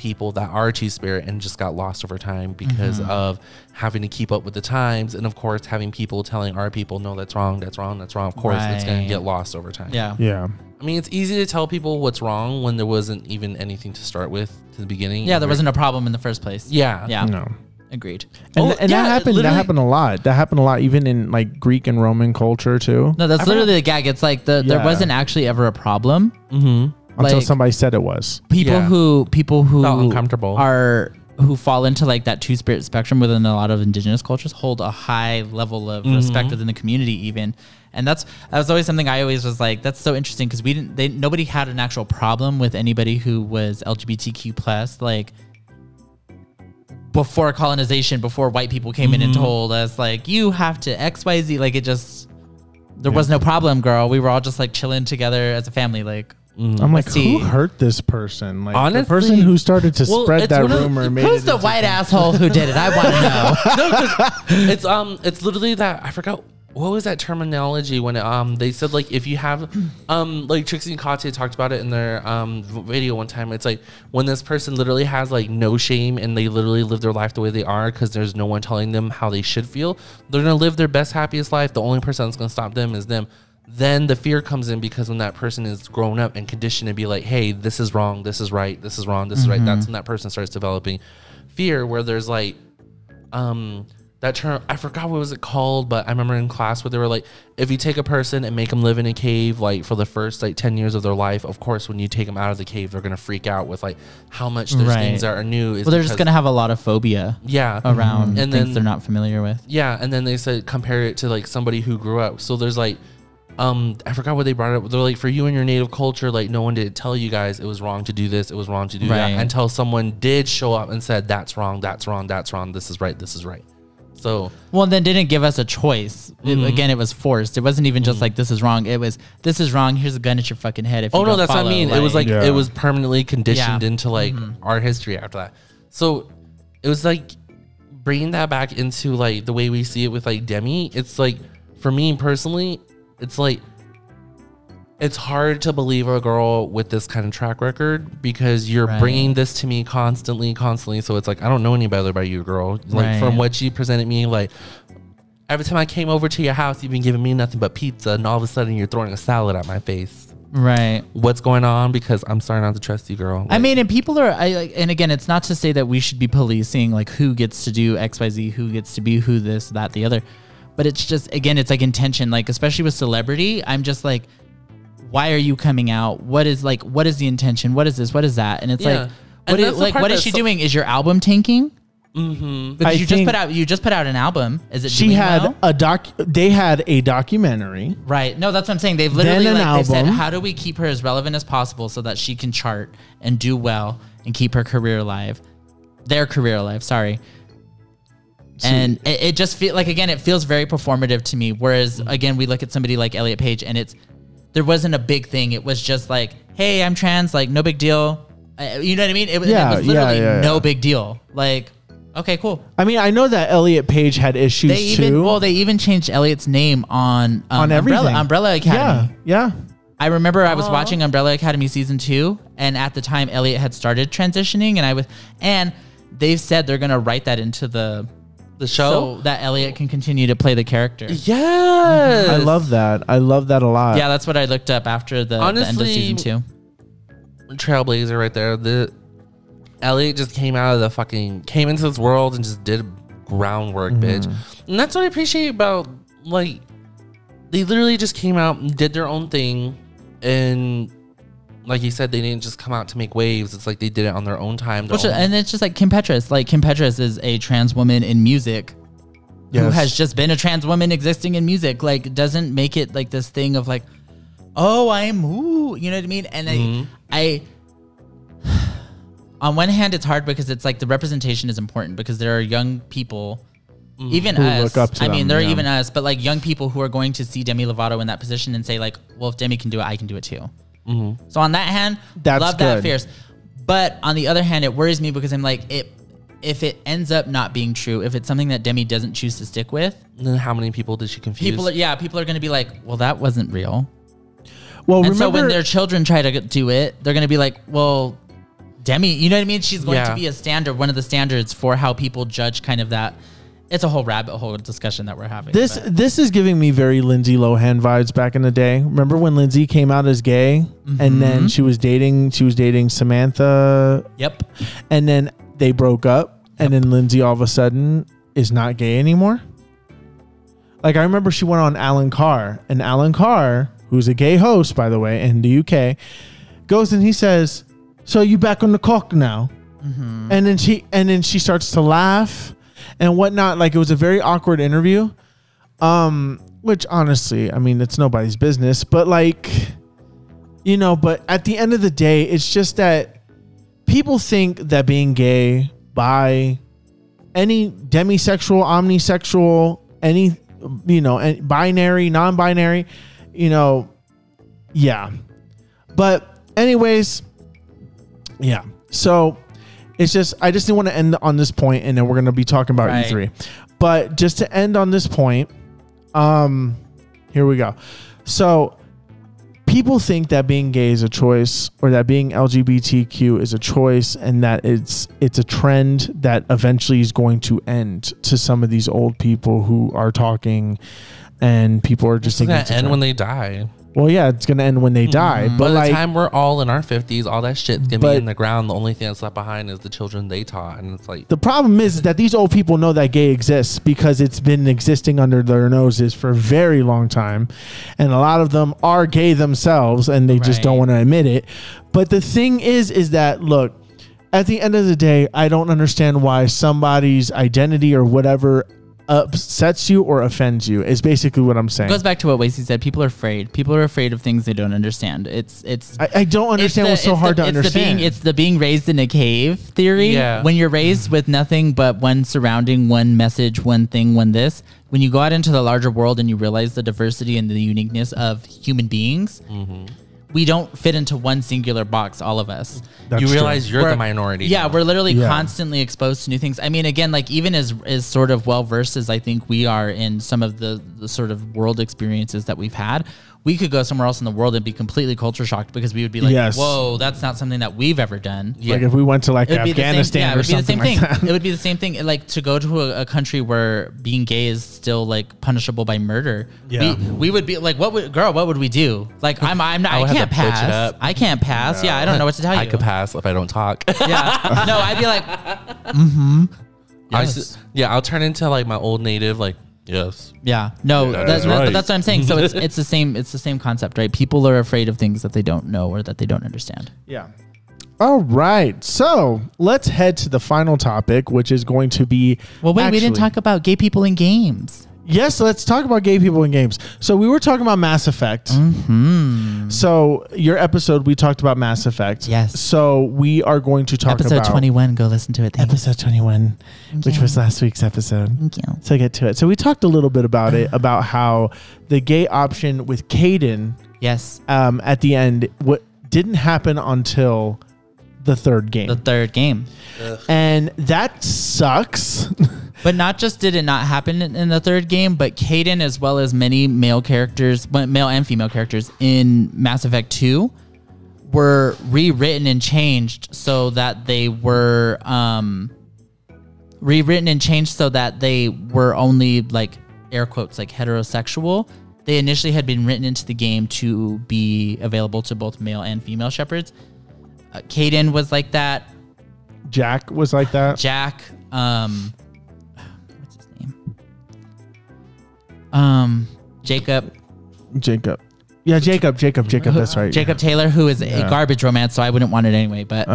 people that are two spirit and just got lost over time because Mm-hmm. of having to keep up with the times and of course having people telling our people no that's wrong that's wrong that's wrong of course it's going to get lost over time Yeah. yeah i mean it's easy to tell people what's wrong when there wasn't even anything to start with to the beginning Yeah, there wasn't a problem in the first place. yeah Yeah. no Agreed. and, Oh, and yeah, that happened that happened a lot that happened a lot even in like greek and roman culture too No, that's I literally the gag. It's like the there wasn't actually ever a problem. mm-hmm until like- somebody said it was People Yeah. who people who Felt uncomfortable. are who fall into like that two spirit spectrum within a lot of indigenous cultures hold a high level of respect Mm-hmm. within the community even and that's that was always something i always was like that's so interesting because we didn't they nobody had an actual problem with anybody who was lgbtq plus like before colonization before white people came in and Mm-hmm. told us like you have to xyz like it just there was no problem girl we were all just like chilling together as a family like i'm like Let's see. who hurt this person like the Honestly- person who started to Well, spread it's that one of rumor made who's it the into- white asshole who did it i want to know no, 'cause it's um, it's literally that I forgot what was that terminology when it, um they said like if you have um like Trixie and Katya talked about it in their um v- video one time. It's like when this person literally has like no shame and they literally live their life the way they are because there's no one telling them how they should feel. They're gonna live their best happiest life. The only person that's gonna stop them is them. Then the fear comes in because when that person is grown up and conditioned to be like, hey, this is wrong, this is right, this is wrong, this is right. That's when that person starts developing fear where there's like um that term I forgot what was it called, but I remember in class where they were like, if you take a person and make them live in a cave like for the first like ten years of their life, of course when you take them out of the cave, they're gonna freak out with like how much there's Right. things are new. Is Well, they're just gonna have a lot of phobia yeah around And things then- they're not familiar with. yeah, and then they said compare it to like somebody who grew up. So there's like, um, I forgot what they brought up. They're like, for you and your native culture, like no one did tell you guys it was wrong to do this, it was wrong to do Right. that until someone did show up and said that's wrong, that's wrong, that's wrong, this is right, this is right. So Well, then didn't give us a choice. Mm-hmm. again, it was forced. It wasn't even just like this is wrong. It was this is wrong. Here's a gun at your fucking head. If oh you no, don't that's what I follow, mean. it was like Yeah. it was permanently conditioned Yeah. into like our history after that. So it was like bringing that back into like the way we see it with like Demi. It's like for me personally, it's like it's hard to believe a girl with this kind of track record because you're Right. bringing this to me constantly, constantly. So it's like I don't know any better about you, girl. Like Right. from what you presented me, like every time I came over to your house, you've been giving me nothing but pizza, and all of a sudden you're throwing a salad at my face right. what's going on because I'm starting not to trust you, girl. I mean, and people are, I like, and again, it's not to say that we should be policing like who gets to do X, Y, Z, who gets to be who, this, that, the other. But it's just, again, it's like intention. Like, especially with celebrity, I'm just like, why are you coming out? What is like, what is the intention? What is this? What is that? And it's Yeah. like, what is, like, what is she so- doing? Is your album tanking? mm-hmm. Because I you just put out, you just put out an album. Is it? She doing had well? a doc. They had a documentary. Right. No, that's what I'm saying. They've literally an like they've said, how do we keep her as relevant as possible so that she can chart and do well and keep her career alive, their career alive. Sorry. And it, it just feel like again, it feels very performative to me. Whereas again, we look at somebody like Elliot Page, and it's there wasn't a big thing. It was just like, hey, I'm trans, like no big deal. Uh, you know what I mean? It, was- Yeah, it was yeah, literally yeah, no big deal. Like, okay, cool. I mean, I know that Elliot Page had issues They even too. well, they even changed Elliot's name on um, on everything. Umbrella, Umbrella Academy. Yeah, yeah. I remember I was watching Umbrella Academy season two, and at the time Elliot had started transitioning, and I was, and they've said they're gonna write that into the The show? so that Elliot can continue to play the character. yes. I love that. I love that a lot. Yeah, that's what I looked up after the, the end of Honestly, season two. Trailblazer right there. The Elliot just came out of the fucking came into this world and just did groundwork, mm-hmm. bitch. And that's what I appreciate about like they literally just came out and did their own thing and like you said, they didn't just come out to make waves. It's like they did it on their own time. their Which, own- and it's just like Kim Petras. Like Kim Petras is a trans woman in music who Yes. has just been a trans woman existing in music. Like doesn't make it like this thing of like, oh, I'm ooh, you know what I mean? And. I, mm-hmm. I, on one hand, it's hard because it's like the representation is important because there are young people. Mm-hmm. Even Who us, look up to I mean, them, there are yeah. even us, but like young people who are going to see Demi Lovato in that position and say like, "Well, if Demi can do it, I can do it too." Mhm. So on that hand, That's love that fierce. But on the other hand, it worries me because I'm like, it if it ends up not being true, if it's something that Demi doesn't choose to stick with, then how many people did she confuse? people are yeah, people are gonna be like, well, that wasn't real. Well, and remember, so when their children try to do it, they're gonna be like, well, Demi, you know what I mean? She's going Yeah. to be a standard, one of the standards for how people judge kind of that. It's a whole rabbit hole discussion that we're having. this but- this is giving me very Lindsay Lohan vibes back in the day. Remember when Lindsay came out as gay, and then mm-hmm. she was dating she was dating Samantha, yep. and then they broke up, and then Lindsay all of a sudden is not gay anymore. Like I remember she went on Alan Carr, and Alan Carr, who's a gay host by the way in the UK, goes and he says, "So you back on the cock now?" Mm-hmm. And then she and then she starts to laugh and whatnot. Like it was a very awkward interview. Um, which honestly, I mean, it's nobody's business, but like, you know, but at the end of the day, it's just that people think that being gay, bi, any demisexual, omnisexual, any, you know, binary, non-binary, you know, yeah. But anyways, yeah. So it's just I just didn't want to end on this point, and then we're gonna be talking about Right. E3. But just to end on this point, um, here we go. So people think that being gay is a choice, or that being LGBTQ is a choice, and that it's it's a trend that eventually is going to end to some of these old people who are talking, and people are just It's thinking end when they die. Well, yeah, it's gonna end when they mm-hmm. die. By But the like, time we're all in our fifties, all that shit's gonna But- be in the ground. The only thing that's left behind is the children they taught, and it's like the problem is that these old people know that gay exists because it's been existing under their noses for a very long time, and a lot of them are gay themselves, and they just don't Right. want to admit it. But the thing is, is that look. At the end of the day, I don't understand why somebody's identity or whatever upsets you or offends you. Is basically what I'm saying. It goes back to what Wasey said. People are afraid. People are afraid of things they don't understand. It's it's I, I don't understand the- what's so hard the, to it's understand. The being, it's the being raised in a cave theory. Yeah. When you're raised with nothing but one surrounding, one message, one thing, one this. When you go out into the larger world and you realize the diversity and the uniqueness of human beings, Mm-hmm. We don't fit into one singular box. All of us. That's you true. realize you're We're- the minority. Yeah, now. we're literally Yeah. constantly exposed to new things. I mean, again, like even as as sort of well versed as I think we are in some of the, the sort of world experiences that we've had, we could go somewhere else in the world and be completely culture shocked because we would be like, Yes. "Whoa, that's not something that we've ever done." like if we went to like It would be the same, Afghanistan yeah, it or would be the something same like thing. that. It would be the same thing. Like to go to a, a country where being gay is still like punishable by murder. Yeah. we, we would be like, "What would girl? What would we do?" Like, I'm, I'm not, I I, can't to butch it pass. I can't pass. Yeah, I don't know what to tell you. I could pass if I don't talk. Yeah, no, I'd be like, mm-hmm. I Yes. s- yeah, I'll turn into like my old native, like yes. Yeah, no, That that's, is that- right. that's what I'm saying. So it's it's the same it's the same concept, right? People are afraid of things that they don't know or that they don't understand. Yeah. All right. So let's head to the final topic, which is going to be. Well, wait, we didn't actually- talk about gay people in games. Yes, let's talk about gay people in games. So we were talking about Mass Effect. Hmm. So your episode, we talked about Mass Effect. Yes. So we are going to talk Episode about 21, go listen to it. Thank you. episode 21, which was last week's episode. Thank you. So get to it. So we talked a little bit about it, about how the gay option with Kaidan Yes, um, at the end what didn't happen until the third game. the third game. and that sucks. But not just did it not happen in the third game, but Kaidan, as well as many male characters, male and female characters in Mass Effect 2, were rewritten and changed so that they were um, rewritten and changed so that they were only like air quotes like heterosexual. They initially had been written into the game to be available to both male and female Shepards. Uh, Kaidan was like that. Jack was like that. Jack, um, Um, Jacob, Jacob. Yeah, Jacob, Jacob, Jacob. That's right. Jacob Taylor, who is Yeah. a garbage romance, so I wouldn't want it anyway. But Ew.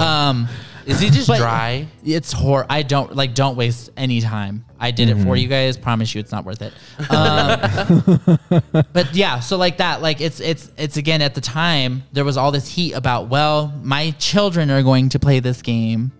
um, Is he just but- dry? it's hor. I don't like. Don't waste any time. I did it for you guys. Promise you, it's not worth it. Um, but yeah, so like that, like it's it's it's again at the time there was all this heat about. Well, my children are going to play this game,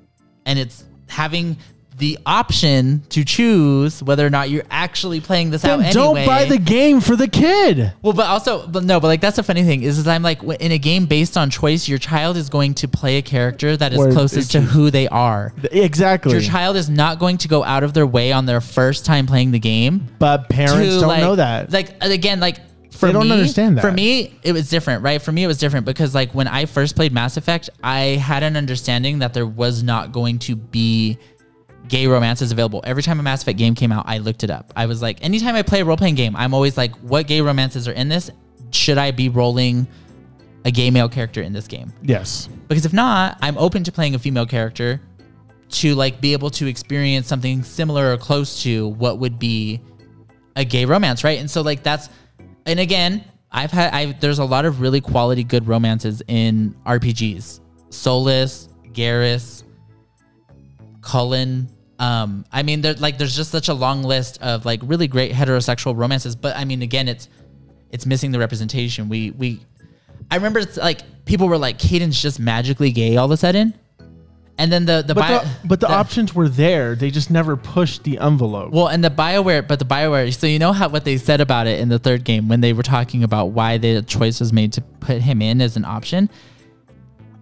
and it's having the option to choose whether or not you're actually playing this Then out don't anyway. buy the game for the kid. Well, but also, but no, but like that's the funny thing is, is I'm like in a game based on choice, your child is going to play a character that is Where closest to who they are. Exactly. Your child is not going to go out of their way on their first time playing the game. but parents to, don't like- know that. Like again, like for They don't me, understand that. For me, it was different, right? For me, it was different because like when I first played Mass Effect, I had an understanding that there was not going to be gay romances available. Every time a Mass Effect game came out, I looked it up. I was like, anytime I play a role playing game, I'm always like, what gay romances are in this? Should I be rolling a gay male character in this game? yes. Because if not, I'm open to playing a female character to like be able to experience something similar or close to what would be a gay romance, right? And so like that's and again, I've had I there's a lot of really quality good romances in RPGs. Solas, Garrus, Cullen. Um, I mean, there like there's just such a long list of like really great heterosexual romances, but I mean, again, it's it's missing the representation. We we I remember it's like people were like, Kaidan's just magically gay all of a sudden. And then the the, But, bio, the, but the, options were there. They just never pushed the envelope. well, and the Bioware, but the Bioware. So you know how what they said about it in the third game when they were talking about why the choice was made to put him in as an option.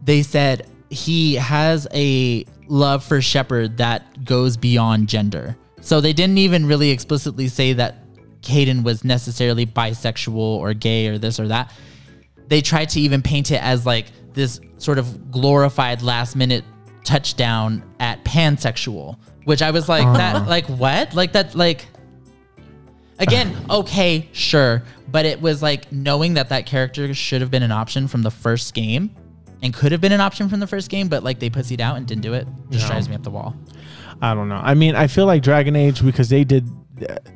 They said he has a love for Shepard that goes beyond gender. So they didn't even really explicitly say that Kaidan was necessarily bisexual or gay or this or that. They tried to even paint it as like this sort of glorified last minute touchdown at pansexual, which I was like uh-huh. that like what? Like that like Again, okay, sure, but it was like knowing that that character should have been an option from the first game, and could have been an option from the first game, but like they pussied out and didn't do it. Just Yeah. drives me up the wall. I don't know. I mean, I feel like Dragon Age because they did.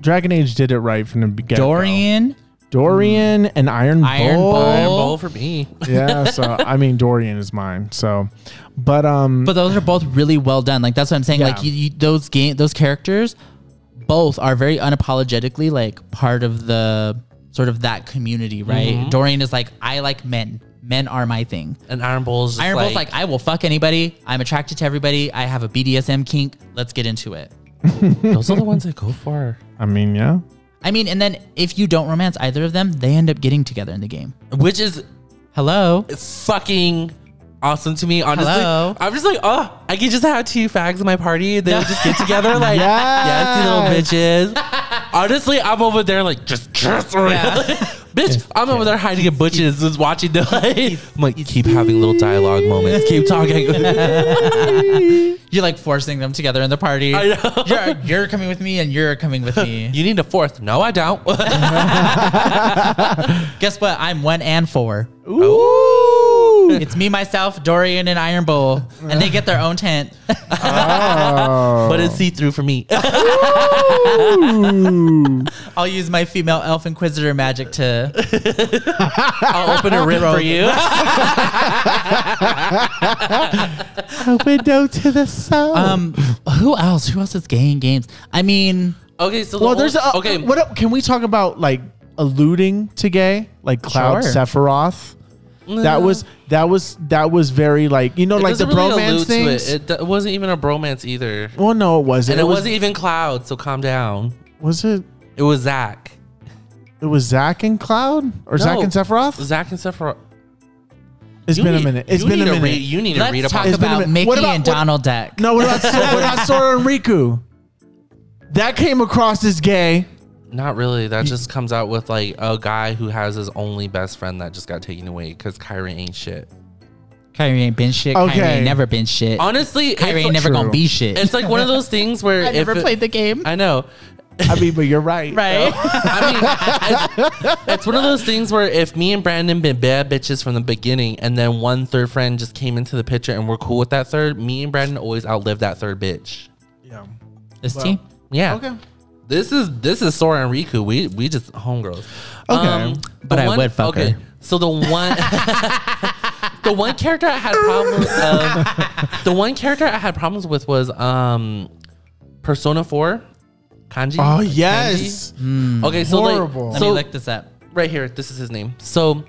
Dragon Age did it right from the beginning. Dorian, Dorian, and Iron, Iron Bull. Bull. Iron Bull for me. yeah. So I mean, Dorian is mine. So, but um, but those are both really well done. Like that's what I'm saying. Yeah. Like you, you, those game, those characters, both are very unapologetically like part of the sort of that community, right? Mm-hmm. Dorian is like, I like men. Men are my thing. And Iron Bull's just Iron like, Bull's like, I will fuck anybody. I'm attracted to everybody. I have a BDSM kink. Let's get into it. those are the ones I go for. I mean, yeah. I mean, and then if you don't romance either of them, they end up getting together in the game. Which is Hello. fucking awesome to me. Honestly, Hello. I'm just like, oh, I could just have two fags in my party. They would just get together, like, Yes. yes, you little bitches. Honestly, I'm over there like, just kiss her. Yeah. Bitch, I'm over there hiding in bushes, just watching the. I'm like, keep having little dialogue moments, keep talking. You're like forcing them together in the party. I know. You're, you're coming with me and you're coming with me. you need a fourth? No, I don't. Guess what? I'm one and four. Ooh. It's me, myself, Dorian, and Iron Bull. And they get their own tent. oh. but it's see through for me. Ooh. I'll use my female elf inquisitor magic to. I'll open a rib for you. a window to the soul. Um, who else? Who else is gay in games? I mean, Okay, so the well, there's whole- a, okay. What can we talk about? Like alluding to gay, like Cloud Sure. Sephiroth. That was that was that was very like you know It like the doesn't really bromance allude to things. It. It, d- wasn't even a bromance either, well, no, it wasn't. and it, was, wasn't even Cloud. So calm down. Was it? It was Zack. It was Zack and Cloud or Zack No. and Sephiroth. Zack and Sephiroth. It's You been a need- minute. It's you been need a to minute. read- you need to let's read talk about. It's been a about minute. Mickey What about- and what- Donald Duck. no, what about, what about Sora and Riku? That came across as gay. Not really. That just comes out with like a guy who has his only best friend that just got taken away because Kairi ain't shit. Kairi ain't been shit. Kairi Okay. ain't never been shit. Honestly, Kairi it's ain't never True. gonna be shit. it's like one of those things where I if never it- played the game. I know. I mean, but you're right. right. I mean, it's, it's one of those things where if me and Brandon been bad bitches from the beginning, and then one third friend just came into the picture and we're cool with that third, me and Brandon always outlive that third bitch. Yeah. this Well, team. Yeah. Okay. This is this is Sora and Riku. We we just homegirls. Okay. But the I would fuck her. So the one the one character I had problems of, the one character I had problems with was um Persona 4. Kanji. Oh Kanji. yes. Okay, so Horrible. like Let me look this up. right here, this is his name. So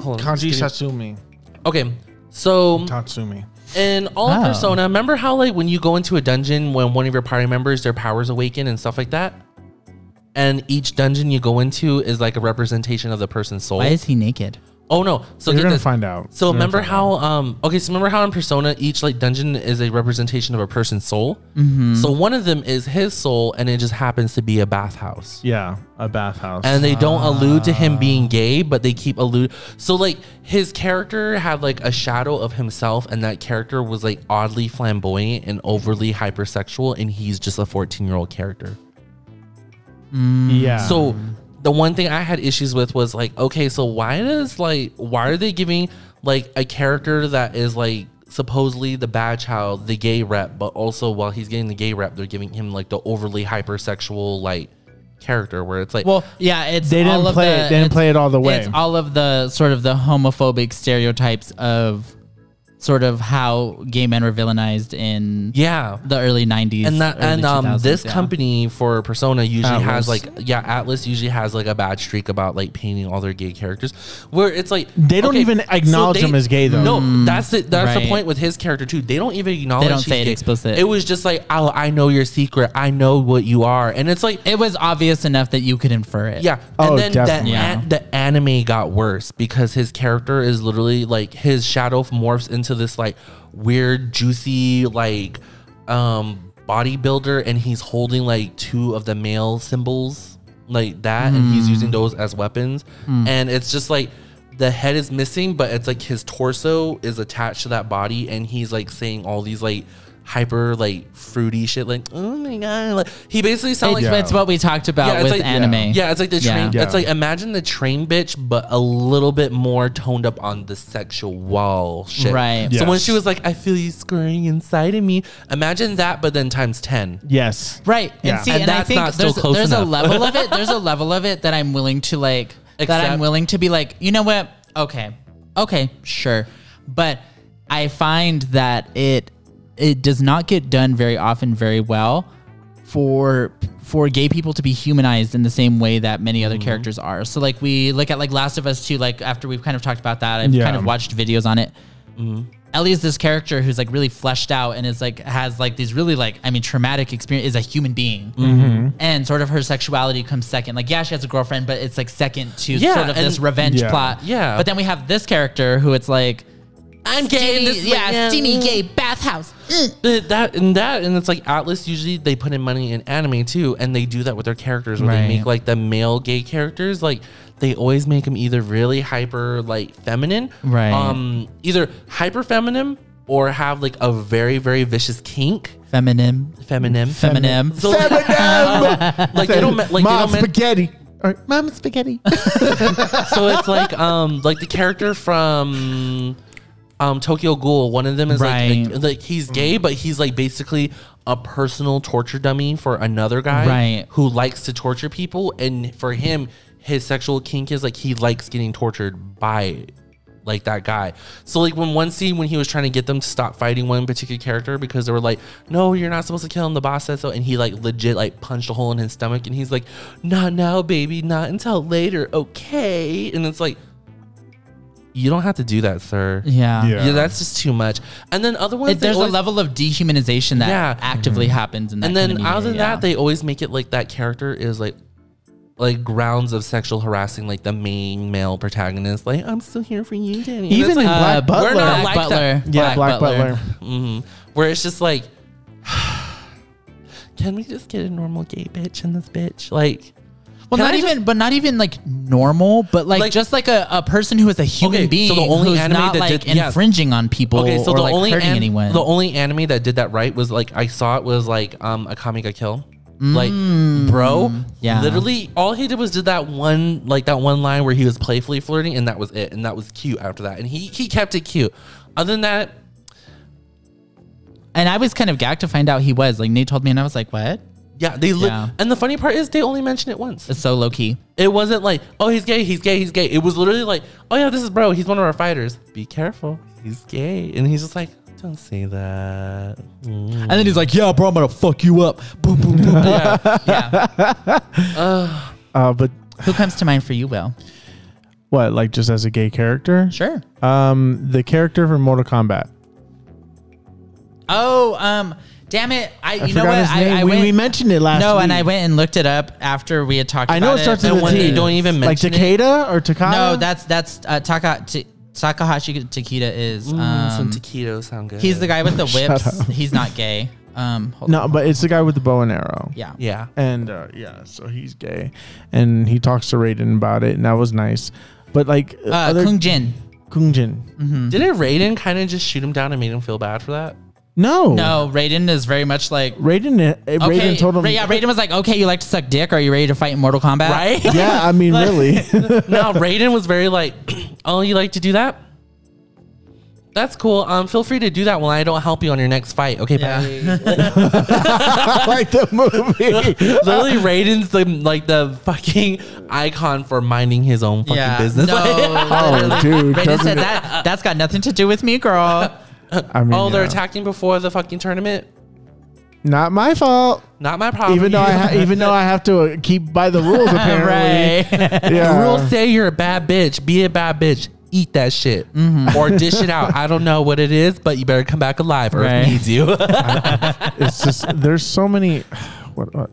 hold on. Kanji just Satsumi. Okay. So Tatsumi. In all of Oh. Persona, remember how like when you go into a dungeon when one of your party members their powers awaken and stuff like that? And each dungeon you go into is like a representation of the person's soul. Why is he naked? Oh no. So You're get gonna this. find out. So You're remember how out. um okay, so remember how in Persona each like dungeon is a representation of a person's soul? Mm-hmm. So one of them is his soul and it just happens to be a bathhouse. Yeah, a bathhouse. And they don't allude to him being gay, but they keep allude. So like his character had like a shadow of himself, and that character was like oddly flamboyant and overly hypersexual, and he's just a 14 year old character. yeah. So the one thing I had issues with was like, okay, so why does like why are they giving like a character that is like supposedly the bad child, the gay rep, but also while he's getting the gay rep, they're giving him like the overly hypersexual like character where it's like Well, yeah, it's They didn't all of play the, it- they didn't play it all the way. It's all of the sort of the homophobic stereotypes of sort of how gay men were villainized in yeah. the early '90s and that and um this yeah. company for persona usually has like yeah Atlus usually has like a bad streak about like painting all their gay characters where it's like They don't even acknowledge him as gay, though. no that's the that's the point with his character too they don't even acknowledge they don't say it gay. explicit. it was just like oh i know your secret i know what you are and it's like It was obvious enough that you could infer it. yeah Oh, and then the, definitely. Yeah. an- the anime got worse because his character is literally like his shadow morphs into this like weird juicy like um bodybuilder and he's holding like two of the male symbols like that and he's using those as weapons. And it's just like the head is missing, but it's like his torso is attached to that body, and he's like saying all these like hyper like fruity shit, like oh my god, like he basically sounds It's, like Yeah. it's what we talked about it's with like- anime. Yeah, it's like the train. Yeah. It's like imagine the train bitch, but a little bit more toned up on the sexual shit. Right. So when she was like, "I feel you scurrying inside of me," imagine that, but then times ten. Yes. Right. And Yeah. see, And and, I think not still there's, close there's a level of it. There's a level of it that I'm willing to like that I'm willing to be like, you know what? Okay. Okay, sure. But I find that it it does not get done very often very well for for gay people to be humanized in the same way that many Mm-hmm. other characters are. So like we look at like Last of Us 2 like after we've kind of talked about that, I've Yeah. kind of watched videos on it. Mm-hmm. Ellie is this character who's like really fleshed out and is like has like these really like I mean traumatic experience is a human being Mm-hmm. and sort of her sexuality comes second like yeah she has a girlfriend but it's like second to Yeah, sort of this revenge Yeah. plot Yeah. but then we have this character who it's like I'm gay. and this is like, yeah steamy gay bathhouse Uh, that and that and it's like Atlus usually they put in money in anime too, and they do that with their characters where Right. they make like the male gay characters like they always make them either really hyper like feminine, Right. Um, either hyper feminine or have like a very very vicious kink, feminine feminine, feminine So, like, like they don't ma- like they don't ma- spaghetti. All right, mom spaghetti. so it's like um like the character from um Tokyo Ghoul. One of them is Right. like, like like he's gay, but he's like basically a personal torture dummy for another guy Right. who likes to torture people, and for him, his sexual kink is like he likes getting tortured by like that guy. So like when one scene when he was trying to get them to stop fighting one particular character because they were like, "No, you're not supposed to kill him." The boss said so, and he like legit like punched a hole in his stomach, and he's like, "Not now, baby, not until later, okay?" And it's like, you don't have to do that, sir. yeah, Yeah. Yeah, that's just too much. And then other ones, It, they there's always- a level of dehumanization that Yeah. actively happens in that and kind then of other than yeah. that, they always make it like that character is like like grounds of sexual harassing like the main male protagonist. Like, I'm still here for you, Danny. Even it's in like, Black Butler. we're not Black like Butler. that. yeah, Black Butler. hmm Where it's just like, can we just get a normal gay bitch in this bitch? Like, Well, Can not I just- even, but not even like normal, but like, Like- just like a, a person who is a human Okay, being so the only who's anime not that like did- yes. infringing on people okay, so or the like only hurting an- anyone. the only anime that did that right was like I saw it was like um Akame ga Kill. Like, bro, Mm. yeah. literally, all he did was did that one, like that one line where he was playfully flirting, and that was it, and that was cute after that, and he he kept it cute. Other than that, and I was kind of gagged to find out he was like Nate told me, and I was like, what? Yeah, they li- Yeah. and the funny part is they only mention it once. It's so low key. It wasn't like, oh, he's gay, he's gay, he's gay. It was literally like, oh yeah, this is bro, he's one of our fighters. Be careful, he's gay, and he's just like, don't say that. Mm. And then he's like, yeah, bro, I'm gonna fuck you up. Boom, boom, boom. Yeah. yeah. Uh, but Who comes to mind for you, Will? what, like just as a gay character? Sure. Um, the character from Mortal Kombat. Oh, um, damn it! I, I you know forgot what? his name. I, I we, went. we mentioned it last. no, week. and I went and looked it up after we had talked. I know about it starts it. with And a when they T. don't even like mention it- Takeda or Takada. No, that's that's uh, Taka T- Takahashi Takeda is. Mm, Um, some taquitos sound good. he's the guy with the Shut whips. up. He's not gay. Um, hold no, on. but it's the guy with the bow and arrow. yeah. Yeah. and uh, yeah, so he's gay, and he talks to Raiden about it, and that was nice. But like Uh, other- Kung Jin. Kung Jin, hmm Didn't Raiden kind of just shoot him down and made him feel bad for that? No, No, Raiden is very much like. Raiden. uh, Okay, Raiden told him. Yeah, Raiden was like, "Okay, you like to suck dick? Are you ready to fight in Mortal Kombat?" Right? Yeah, I mean, really. no, Raiden was very like, oh, you like to do that? That's cool. Um, feel free to do that while I don't help you on your next fight. Okay, Yeah. I like the movie. Literally, Raiden's the like the fucking icon for minding his own fucking Yeah. business. No, Oh, dude, Raiden said that. That's got nothing to do with me, girl. I mean, oh, they're yeah. attacking before the fucking tournament. Not my fault. Not my problem. Even though I ha- even though I have to uh, keep by the rules apparently. right. Yeah. rules say you're a bad bitch. Be a bad bitch. Eat that shit Mm-hmm. or dish it out. I don't know what it is, but you better come back alive. Earth Right. needs you. it's just there's so many. What, what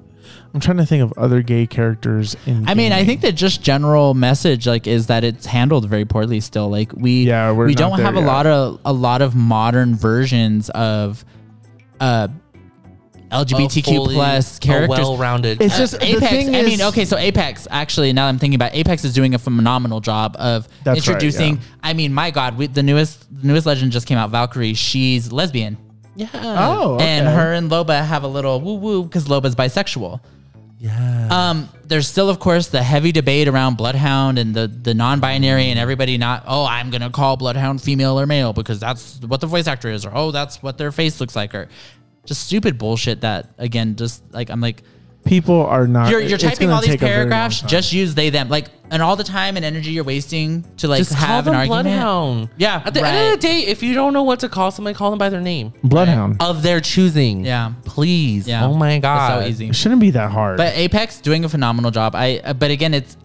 I'm trying to think of other gay characters in. I mean, I think the just general message like is that it's handled very poorly still. Like we Yeah, we're we don't there have a lot of a lot of modern versions of uh LGBTQ fully- plus characters. well-rounded. It's just the Apex. thing I is, mean, okay, so Apex actually. Now I'm thinking about Apex is doing a phenomenal job of That's right, introducing. yeah. I mean, my God, we, the newest the newest legend just came out. Valkyrie. She's lesbian, yeah. Oh, okay. and her and Loba have a little woo woo because Loba's bisexual. Yeah. Um, there's still, of course, the heavy debate around Bloodhound and the the non-binary and everybody not. Oh, I'm gonna call Bloodhound female or male because that's what the voice actor is, or oh, that's what their face looks like, or just stupid bullshit. That again, just like I'm like, people are not. you're, you're typing all these take a very long paragraphs. Just use they them, like, and all the time and energy you're wasting to like Just call have an them argument. Bloodhound. Yeah, At the right. end of the day, if you don't know what to call somebody, call them by their name Bloodhound. of their choosing. Yeah. Please. Yeah. Oh my god. It's so easy. It shouldn't be that hard. But Apex doing a phenomenal job. I uh, but again, it's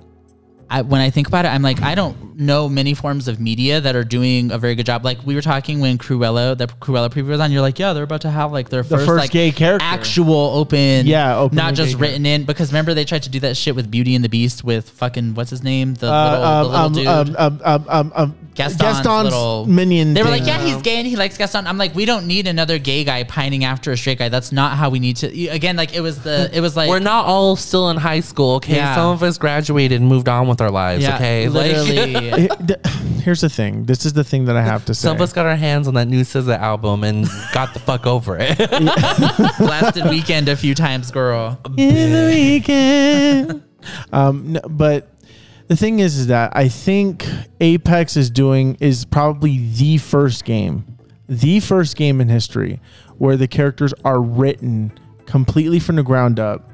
I, when I think about it, I'm like I don't know many forms of media that are doing a very good job. Like we were talking when Cruella, the Cruella preview was on. You're like, yeah, they're about to have like their The first, first like gay character. actual open, Yeah, openly not just gay written in. Because remember they tried to do that shit with Beauty and the Beast with fucking what's his name, the Uh, little, um, the little um, dude. um, um, um, um, um, Gaston's Gaston's little- minion. They were thing. like, yeah, he's gay and he likes Gaston. I'm like, we don't need another gay guy pining after a straight guy. That's not how we need to. Again, like it was the, it was like We're not all still in high school, okay? Yeah. Some of us graduated and moved on with our lives, yeah, okay? Literally. It- th- Here's the thing. This is the thing that I have to say. some of us got our hands on that new SZA album and got the fuck over it. blasted weekend a few times, girl. in the weekend. um, no, but the thing is, is that I think Apex is doing is probably the first game, the first game in history where the characters are written completely from the ground up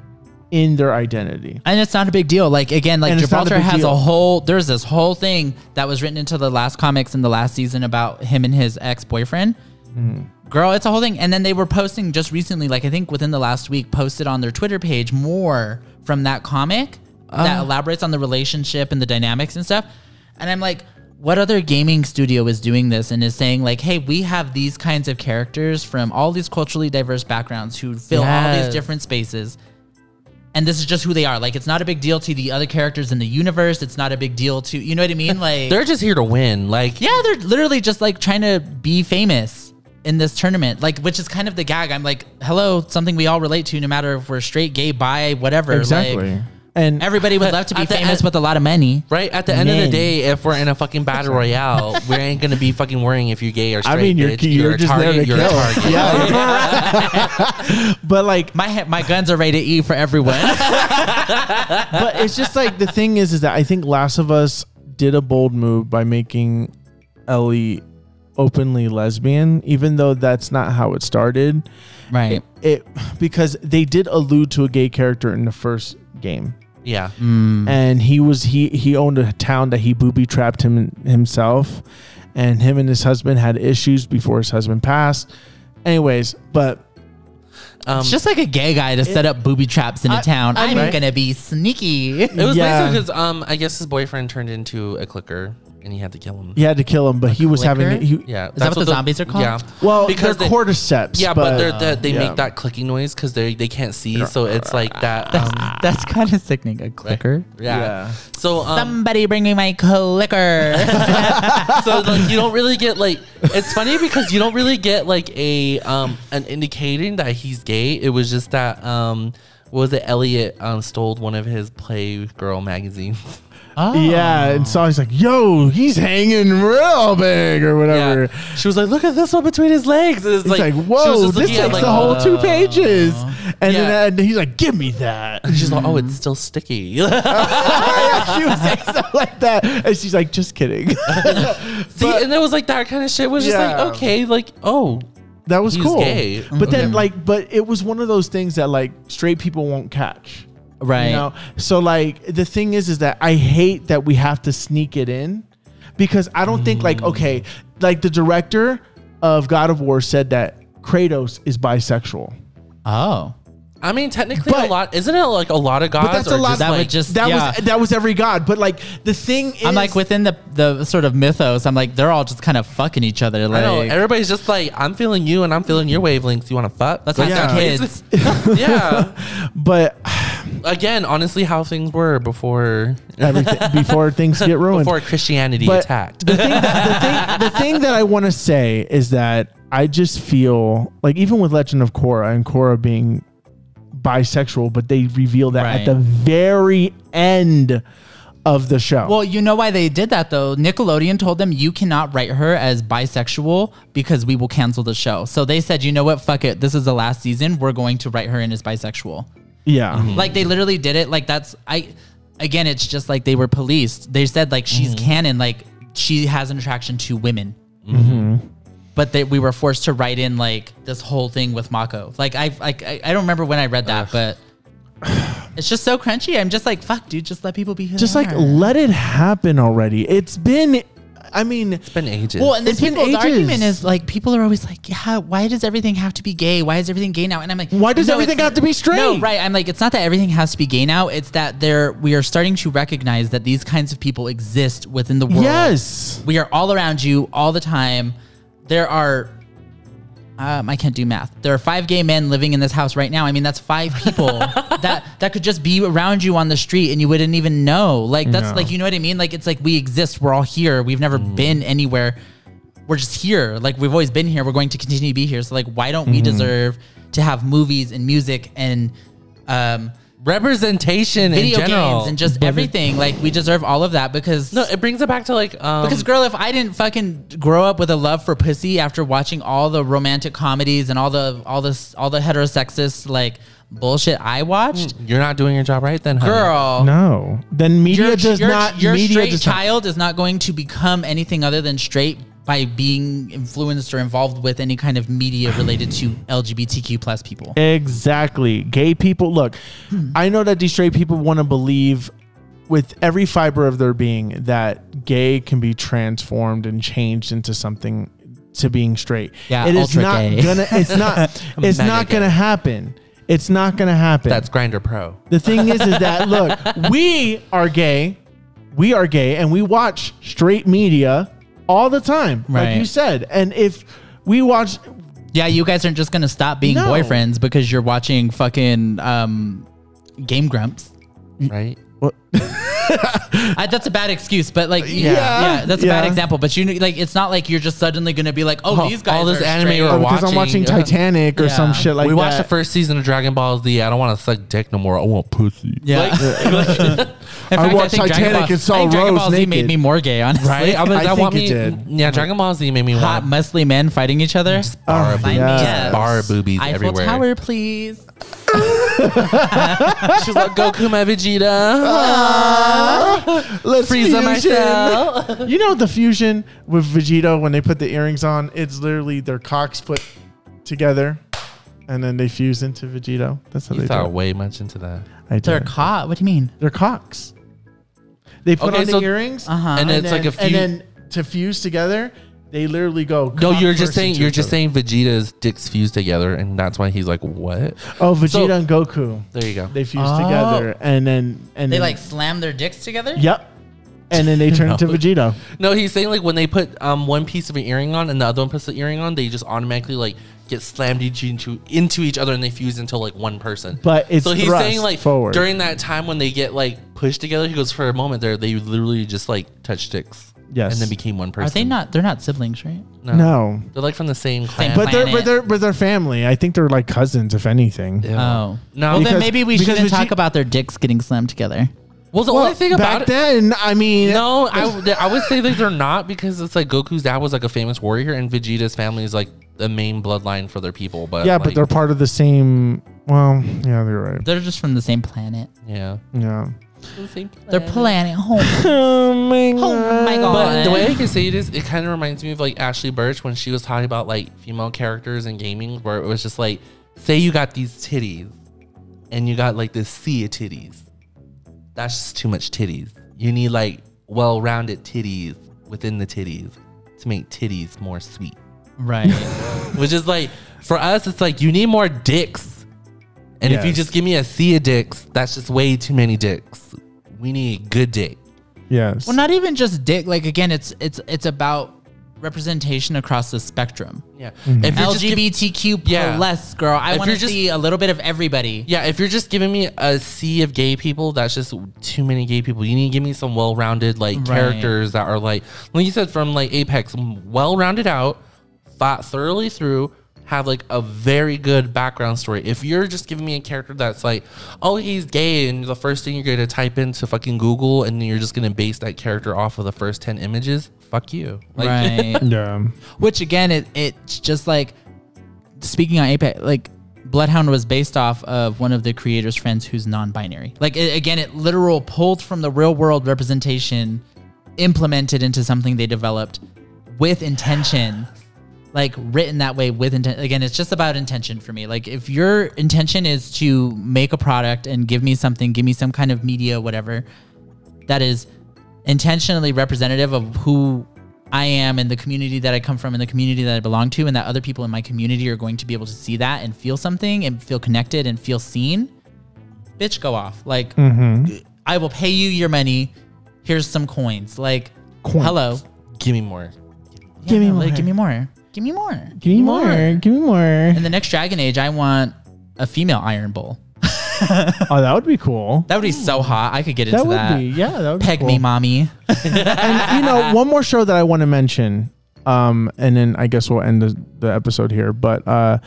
in their identity. And it's not a big deal. Like again, like And not a Gibraltar has deal. a whole. There's this whole thing that was written into the last comics in the last season about him and his ex boyfriend. Mm-hmm. Girl, it's a whole thing. And then they were posting just recently, like I think within the last week, posted on their Twitter page more from that comic Uh. that elaborates on the relationship and the dynamics and stuff. And I'm like, what other gaming studio is doing this and is saying like, hey, we have these kinds of characters from all these culturally diverse backgrounds who fill all these different spaces and this is just who they are. Like, it's not a big deal to the other characters in the universe. It's not a big deal to, you know what I mean? Like, They're just here to win. Like, yeah, they're literally just like trying to be famous in this tournament. Like, which is kind of the gag. I'm like, hello, something we all relate to, no matter if we're straight, gay, bi, whatever. Exactly. Like, and everybody would love to be At the famous end- with a lot of money. Right at the end of Men. the day, if we're in a fucking battle royale, we ain't gonna be fucking worrying if you're gay or straight. I mean, you're bitch. you're, a just target. there to you're kill. a target. Yeah. but like, My he- my guns are rated E for everyone. but it's just like the thing is, is that I think Last of Us did a bold move by making Ellie openly lesbian, even though that's not how it started. right. It because they did allude to a gay character in the first game, Yeah. and he was he he owned a town that he booby trapped him himself, and him and his husband had issues before his husband passed. Anyways, but Um, It's just like a gay guy to set up booby traps in a I- town. I I'm mean- gonna be sneaky. it was Yeah. basically because um, I guess his boyfriend turned into a clicker and he had to kill him. he had to kill him. But he was clicker? having he, Yeah, Is that what the zombies are called? Yeah. well Because because they- cordyceps. Yeah, but, they're, they're, they yeah. make that clicking noise because they they can't see, so it's like that. Um, That's kind of sickening. A clicker. yeah. Yeah. So um, Somebody bring me my clicker. so like you don't really get like it's funny because you don't really get like a um an indicating that he's gay. It was just that um was it Elliot um stole one of his Playgirl magazines. oh. Yeah, and so he's like, "Yo, he's hanging real big or whatever." Yeah. She was like, "Look at this one between his legs." And it's He's like, she was "Whoa, this takes like, the whole two oh. pages." And Yeah. then and he's like, "Give me that." And she's like, "Oh, it's still sticky." she was saying stuff like that, and she's like, "Just kidding." See, But- and it was like that kind of shit was just like, okay, like, oh, that was He's cool. gay. But then, like, but it was one of those things that like straight people won't catch. Right. You know? So like the thing is is that I hate that we have to sneak it in because I don't think like okay, mm. like the director of God of War said that Kratos is bisexual. Oh. I mean, technically, But- a lot isn't it like a lot of gods? But that's are a lot just, That like, would just that yeah. was that was every god, but like the thing is I'm like within the the sort of mythos. I'm like they're all just kind of fucking each other. I Like know everybody's just like, I'm feeling you and I'm feeling your wavelengths. You want to fuck? let's Like, have Yeah. some kids. yeah. but Again, honestly, how things were before everything before things get ruined. before Christianity But attacked. the thing that, the thing the thing that I want to say is that I just feel like even with Legend of Korra and Korra being bisexual, but they reveal that Right. at the very end of the show. Well, you know why they did that though. Nickelodeon told them you cannot write her as bisexual because we will cancel the show. So they said, you know what, fuck it. This is the last season. We're going to write her in as bisexual. Yeah. Mm-hmm. Like they literally did it. Like that's I. Again, it's just like they were policed. They said like she's mm-hmm. canon. Like she has an attraction to women. Mm-hmm. But that we were forced to write in like this whole thing with Mako. Like I, like I, I don't remember when I read that, but it's just so crunchy. I'm just like, fuck, dude, just let people be who Just they like are. let it happen already. It's been I mean It's been ages. Well, and the It's been people, argument is like people are always like, yeah, why does everything have to be gay? Why is everything gay now? And I'm like, Why does no, everything have to be straight? No, right. I'm like, it's not that everything has to be gay now. It's that there we are starting to recognize that these kinds of people exist within the world. Yes. we are all around you all the time. There are. Um, I can't do math. There are five gay men living in this house right now. I mean, that's five people that that could just be around you on the street and you wouldn't even know. Like that's No. like you know what I mean. Like it's like we exist. We're all here. We've never been anywhere. We're just here. Like we've always been here. We're going to continue to be here. So like, why don't we deserve to have movies and music and um, representation video in general. games and just everything? Like we deserve all of that because no, it brings it back to like um, because girl, if I didn't fucking grow up with a love for pussy after watching all the romantic comedies and all the all this all the heterosexist like bullshit I watched, you're not doing your job right, then honey. girl, No. Then media your, does your, not your media straight does not- child is not going to become anything other than straight by being influenced or involved with any kind of media related to LGBTQ plus people. Exactly. Gay people, look, I know that these straight people want to believe with every fiber of their being that gay can be transformed and changed into something to being straight. Yeah, it is ultra not gay. gonna it's not it's not gay. gonna happen. It's not gonna happen. That's Grindr Pro. the thing is is that look, we are gay. We are gay and we watch straight media all the time. Like you said. And if we watch Yeah, you guys aren't just gonna stop being No. boyfriends because you're watching fucking um, Game Grumps. Right? I, that's a bad excuse, but like, yeah, Yeah. yeah, that's a bad example. But you know, like, it's not like you're just suddenly gonna be like, oh, Oh, these guys all this are anime straight. we're oh, because I'm watching, watching yeah. Titanic or Yeah. some shit like that. we that. watched the first season of Dragon Ball Z. I don't want to suck dick no more. I want pussy. Yeah. In I fact, watched think Titanic Ball- and saw I Dragon Rose Ball Z made me more gay, honestly. Right? I, was, I I, want think me. it did. Yeah, Dragon Ball Z made me Hot, want muscly men fighting each other. bar, Oh, boobies, yes. Yes. bar boobies Eiffel everywhere. Tower, please. She's like Goku, my Vegeta. Let's Frieza fusion. myself. You know the fusion with Vegeta when they put the earrings on? It's literally their cocks put together, and then they fuse into Vegito. That's how You they do thought it. way much into that. I They're did. caught. What do you mean? They're cocks. They put Okay, on the earrings, Uh-huh. And and it's then, like a and then to fuse together, they literally go. No, you're just saying you're just saying Vegeta's dicks fused together, and that's why he's like, "What?" Oh, Vegeta So- and Goku. There you go. They fuse Oh. together, and then and They then, like slam their dicks together? Yep. And then they turn No. into Vegito. No, he's saying like when they put um one piece of an earring on and the other one puts the earring on, they just automatically like get slammed each into into each other and they fuse into like one person. But it's so he's thrust saying like forward. during that time when they get like pushed together, he goes for a moment there they literally just like touch dicks. Yes. And then became one person. Are they not? They're not siblings, right? No. No. They're like from the same clan. But they're, planet. but they're but they're family. I think they're like cousins, if anything. Ew. Oh. No. Well, Because- then maybe we because shouldn't Vegeta- talk about their dicks getting slammed together. well, the Well, only thing back about it. then, I mean, No, I, would- I would say that they're not because it's like Goku's dad was like a famous warrior and Vegeta's family is like the main bloodline for their people. But yeah, but like, they're part of the same. Well, yeah, they're right. They're just from the same planet. yeah. Yeah. Their planet home. Oh my Oh my God. But the way I can say it is, it kind of reminds me of like Ashley Burch when she was talking about like female characters in gaming, where it was just like, say you got these titties, and you got like this sea of titties. That's just too much titties. You need like well-rounded titties within the titties to make titties more sweet. Right. Which is like, for us, it's like you need more dicks. And if you just give me a sea of dicks, that's just way too many dicks. We need good dick. Yes. well, not even just dick. Like again, it's it's it's about representation across the spectrum. Yeah. Mm-hmm. If you're LGBTQ Yeah. plus, girl. I want to see a little bit of everybody. Yeah, if you're just giving me a sea of gay people, that's just too many gay people. You need to give me some well-rounded like Right. characters that are like, like you said from like Apex, well-rounded out, thought thoroughly through, have like a very good background story. If you're just giving me a character that's like, oh, he's gay, and the first thing you're going to type into fucking Google, and you're just going to base that character off of the first 10 images, fuck you. Like, right. Yeah. Which again, it it's just like speaking on Apex, like Bloodhound was based off of one of the creators' friends who's non-binary. Like it, again, it literal pulled from the real world representation, implemented into something they developed with intention. Like written that way with intent. Again, it's just about intention for me. Like if your intention is to make a product and give me something, give me some kind of media, whatever, that is intentionally representative of who I am and the community that I come from and the community that I belong to, and that other people in my community are going to be able to see that and feel something and feel connected and feel seen, bitch, go off. Like, mm-hmm. I will pay you your money. Here's some coins. Like, Coins. hello. give me more. Give me Yeah, like, more. give me more. Give me more. Give me more. Give me more. In the next Dragon Age, I want a female Iron Bull. Oh, that would be cool. That would be so hot. I could get into That would that. be. Yeah, that would Peg be cool. me, mommy. and you know, one more show that I want to mention, um, and then I guess we'll end the, the episode here. But uh,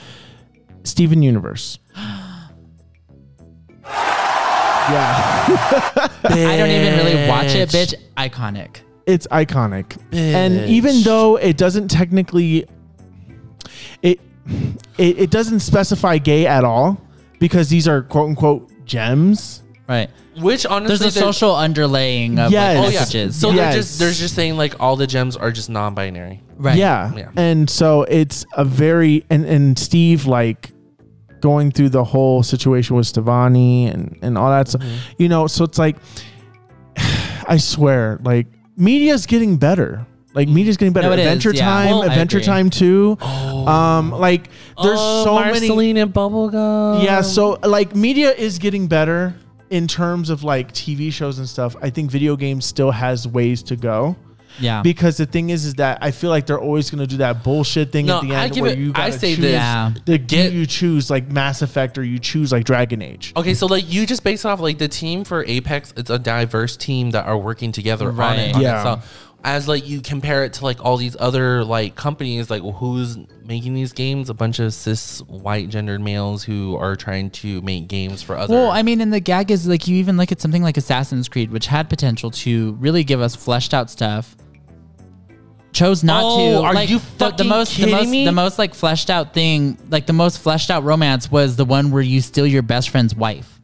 Steven Universe. yeah, I don't even really watch it, bitch. Iconic. it's iconic, and even though it doesn't technically, it, it it doesn't specify gay at all because these are quote unquote gems. Right. Which honestly, There's a social underlaying of Yes. like Oh, yeah. messages. So they're Yes. just they're just saying like all the gems are just non-binary. right. Yeah. Yeah. And so it's a very and and Steve like going through the whole situation with Stevonnie and and all that stuff. Mm-hmm. You know, so it's like I swear, like media's getting better. Like media's getting better. No, it is, Adventure yeah. Time, Well, I Adventure agree. Time 2. Um like there's Oh, so many Marceline and Bubblegum. Yeah, so like media is getting better in terms of like TV shows and stuff. I think video games still has ways to go. Yeah. Because the thing is, is that I feel like they're always going to do that bullshit thing No, at the I end give where it- you I gotta say choose this. Yeah. The, Get- you choose like Mass Effect or you choose like Dragon Age. Okay, so like you just based off like the team for Apex, it's a diverse team that are working together on Right. it. on it. Yeah. So as like you compare it to like all these other like companies, like well, who's making these games? A bunch of cis white gendered males who are trying to make games for other. Well, I mean, and the gag is like you even look at something like Assassin's Creed, which had potential to really give us fleshed out stuff. Chose not Oh, to. are like, you the, the fucking most, the most, me? the most like fleshed out thing, like the most fleshed out romance was the one where you steal your best friend's wife.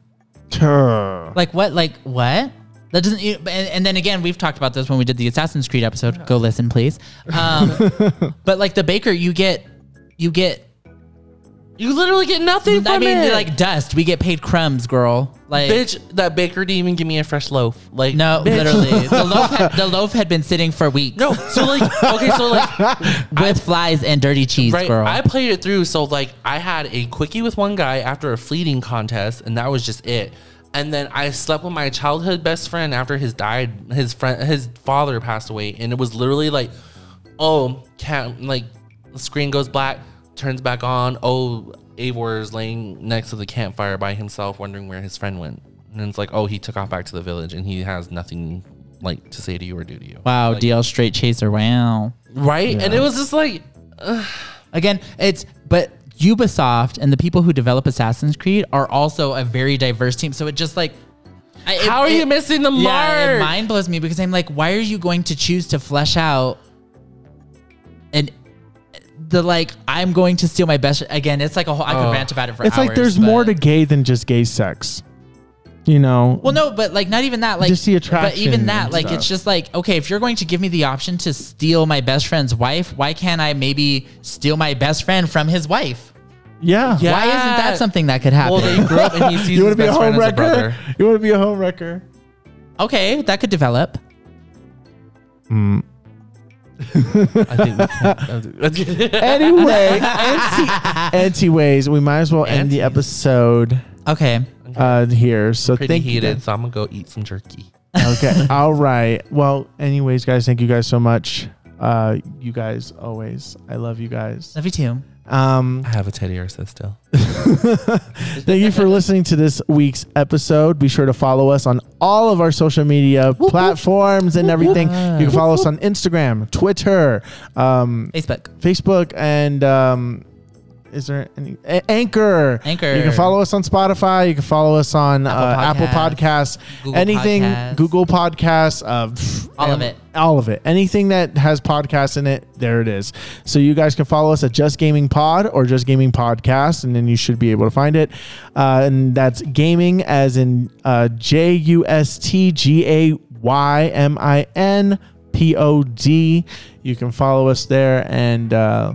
Tuh. Like what? Like what? That doesn't. you- And, and then again, we've talked about this when we did the Assassin's Creed episode. Go listen, please. Um, but like the baker, you get, you get. you literally get nothing from I mean, it. like dust. We get paid crumbs, girl. Like bitch, that baker didn't even give me a fresh loaf. Like No, bitch. literally, the loaf, had, the loaf had been sitting for weeks. No, so like okay, so like with flies and dirty cheese, right, girl. I played it through. So like I had a quickie with one guy after a fleeting contest, and that was just it. And then I slept with my childhood best friend after his died. His friend, his father passed away, and it was literally like, oh, cat, like the screen goes black, turns back on. Oh, Eivor is laying next to the campfire by himself, wondering where his friend went. And it's like, oh, he took off back to the village, and he has nothing like to say to you or do to you. wow, Like, DL straight chaser. Wow. right? And it was just like, Again, it's but Ubisoft and the people who develop Assassin's Creed are also a very diverse team. So it just like. I, it- how are you missing the Yeah, it mark? mind blows me because I'm like, why are you going to choose to flesh out and the like? I'm going to steal my best. Again, it's like a whole. I could Oh. rant about it for It's like hours, there's more to gay than just gay sex. You know? Well, no, but like not even that. Like Just the attraction. But even that, like stuff. it's just like okay, if you're going to give me the option to steal my best friend's wife, why can't I maybe steal my best friend from his wife? yeah. Yeah. Why isn't that something that could happen? Well, they grew up and he sees You his want to be a friend home as a brother. wrecker? You want to be a home wrecker? okay, that could develop. Mm. I think we can't. Anyway, anti, anti ways. We might as well end the episode Okay, uh, here. So Pretty thank you. heated, guys. so I'm gonna go eat some jerky. Okay. All right. Well, anyways, guys, thank you guys so much. Uh, you guys always. I love you guys. love you too. Um, I have a Teddiursa still. Thank you for listening to this week's episode. Be sure to follow us on all of our social media platforms and everything. You can follow us on Instagram, Twitter, um, Facebook. Facebook, and um, is there any A- Anchor? Anchor. You can follow us on Spotify. You can follow us on Apple uh, Apple Podcasts, Podcasts. Google anything, Podcasts. Google Podcasts. Uh, pff, All of it. All of it. Anything that has podcasts in it, there it is. So you guys can follow us at Just Gaymin Pod or Just Gaymin Podcast, and then you should be able to find it. Uh, and that's gaming as in uh, J U S T G A Y M I N P O D. You can follow us there and uh,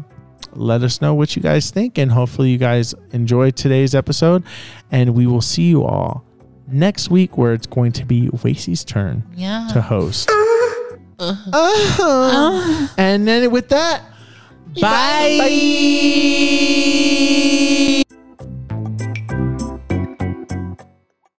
let us know what you guys think, and hopefully, you guys enjoy today's episode. And we will see you all next week, where it's going to be Wacy's turn yeah. to host. Uh-huh. Uh-huh. And then with that, bye. bye. bye.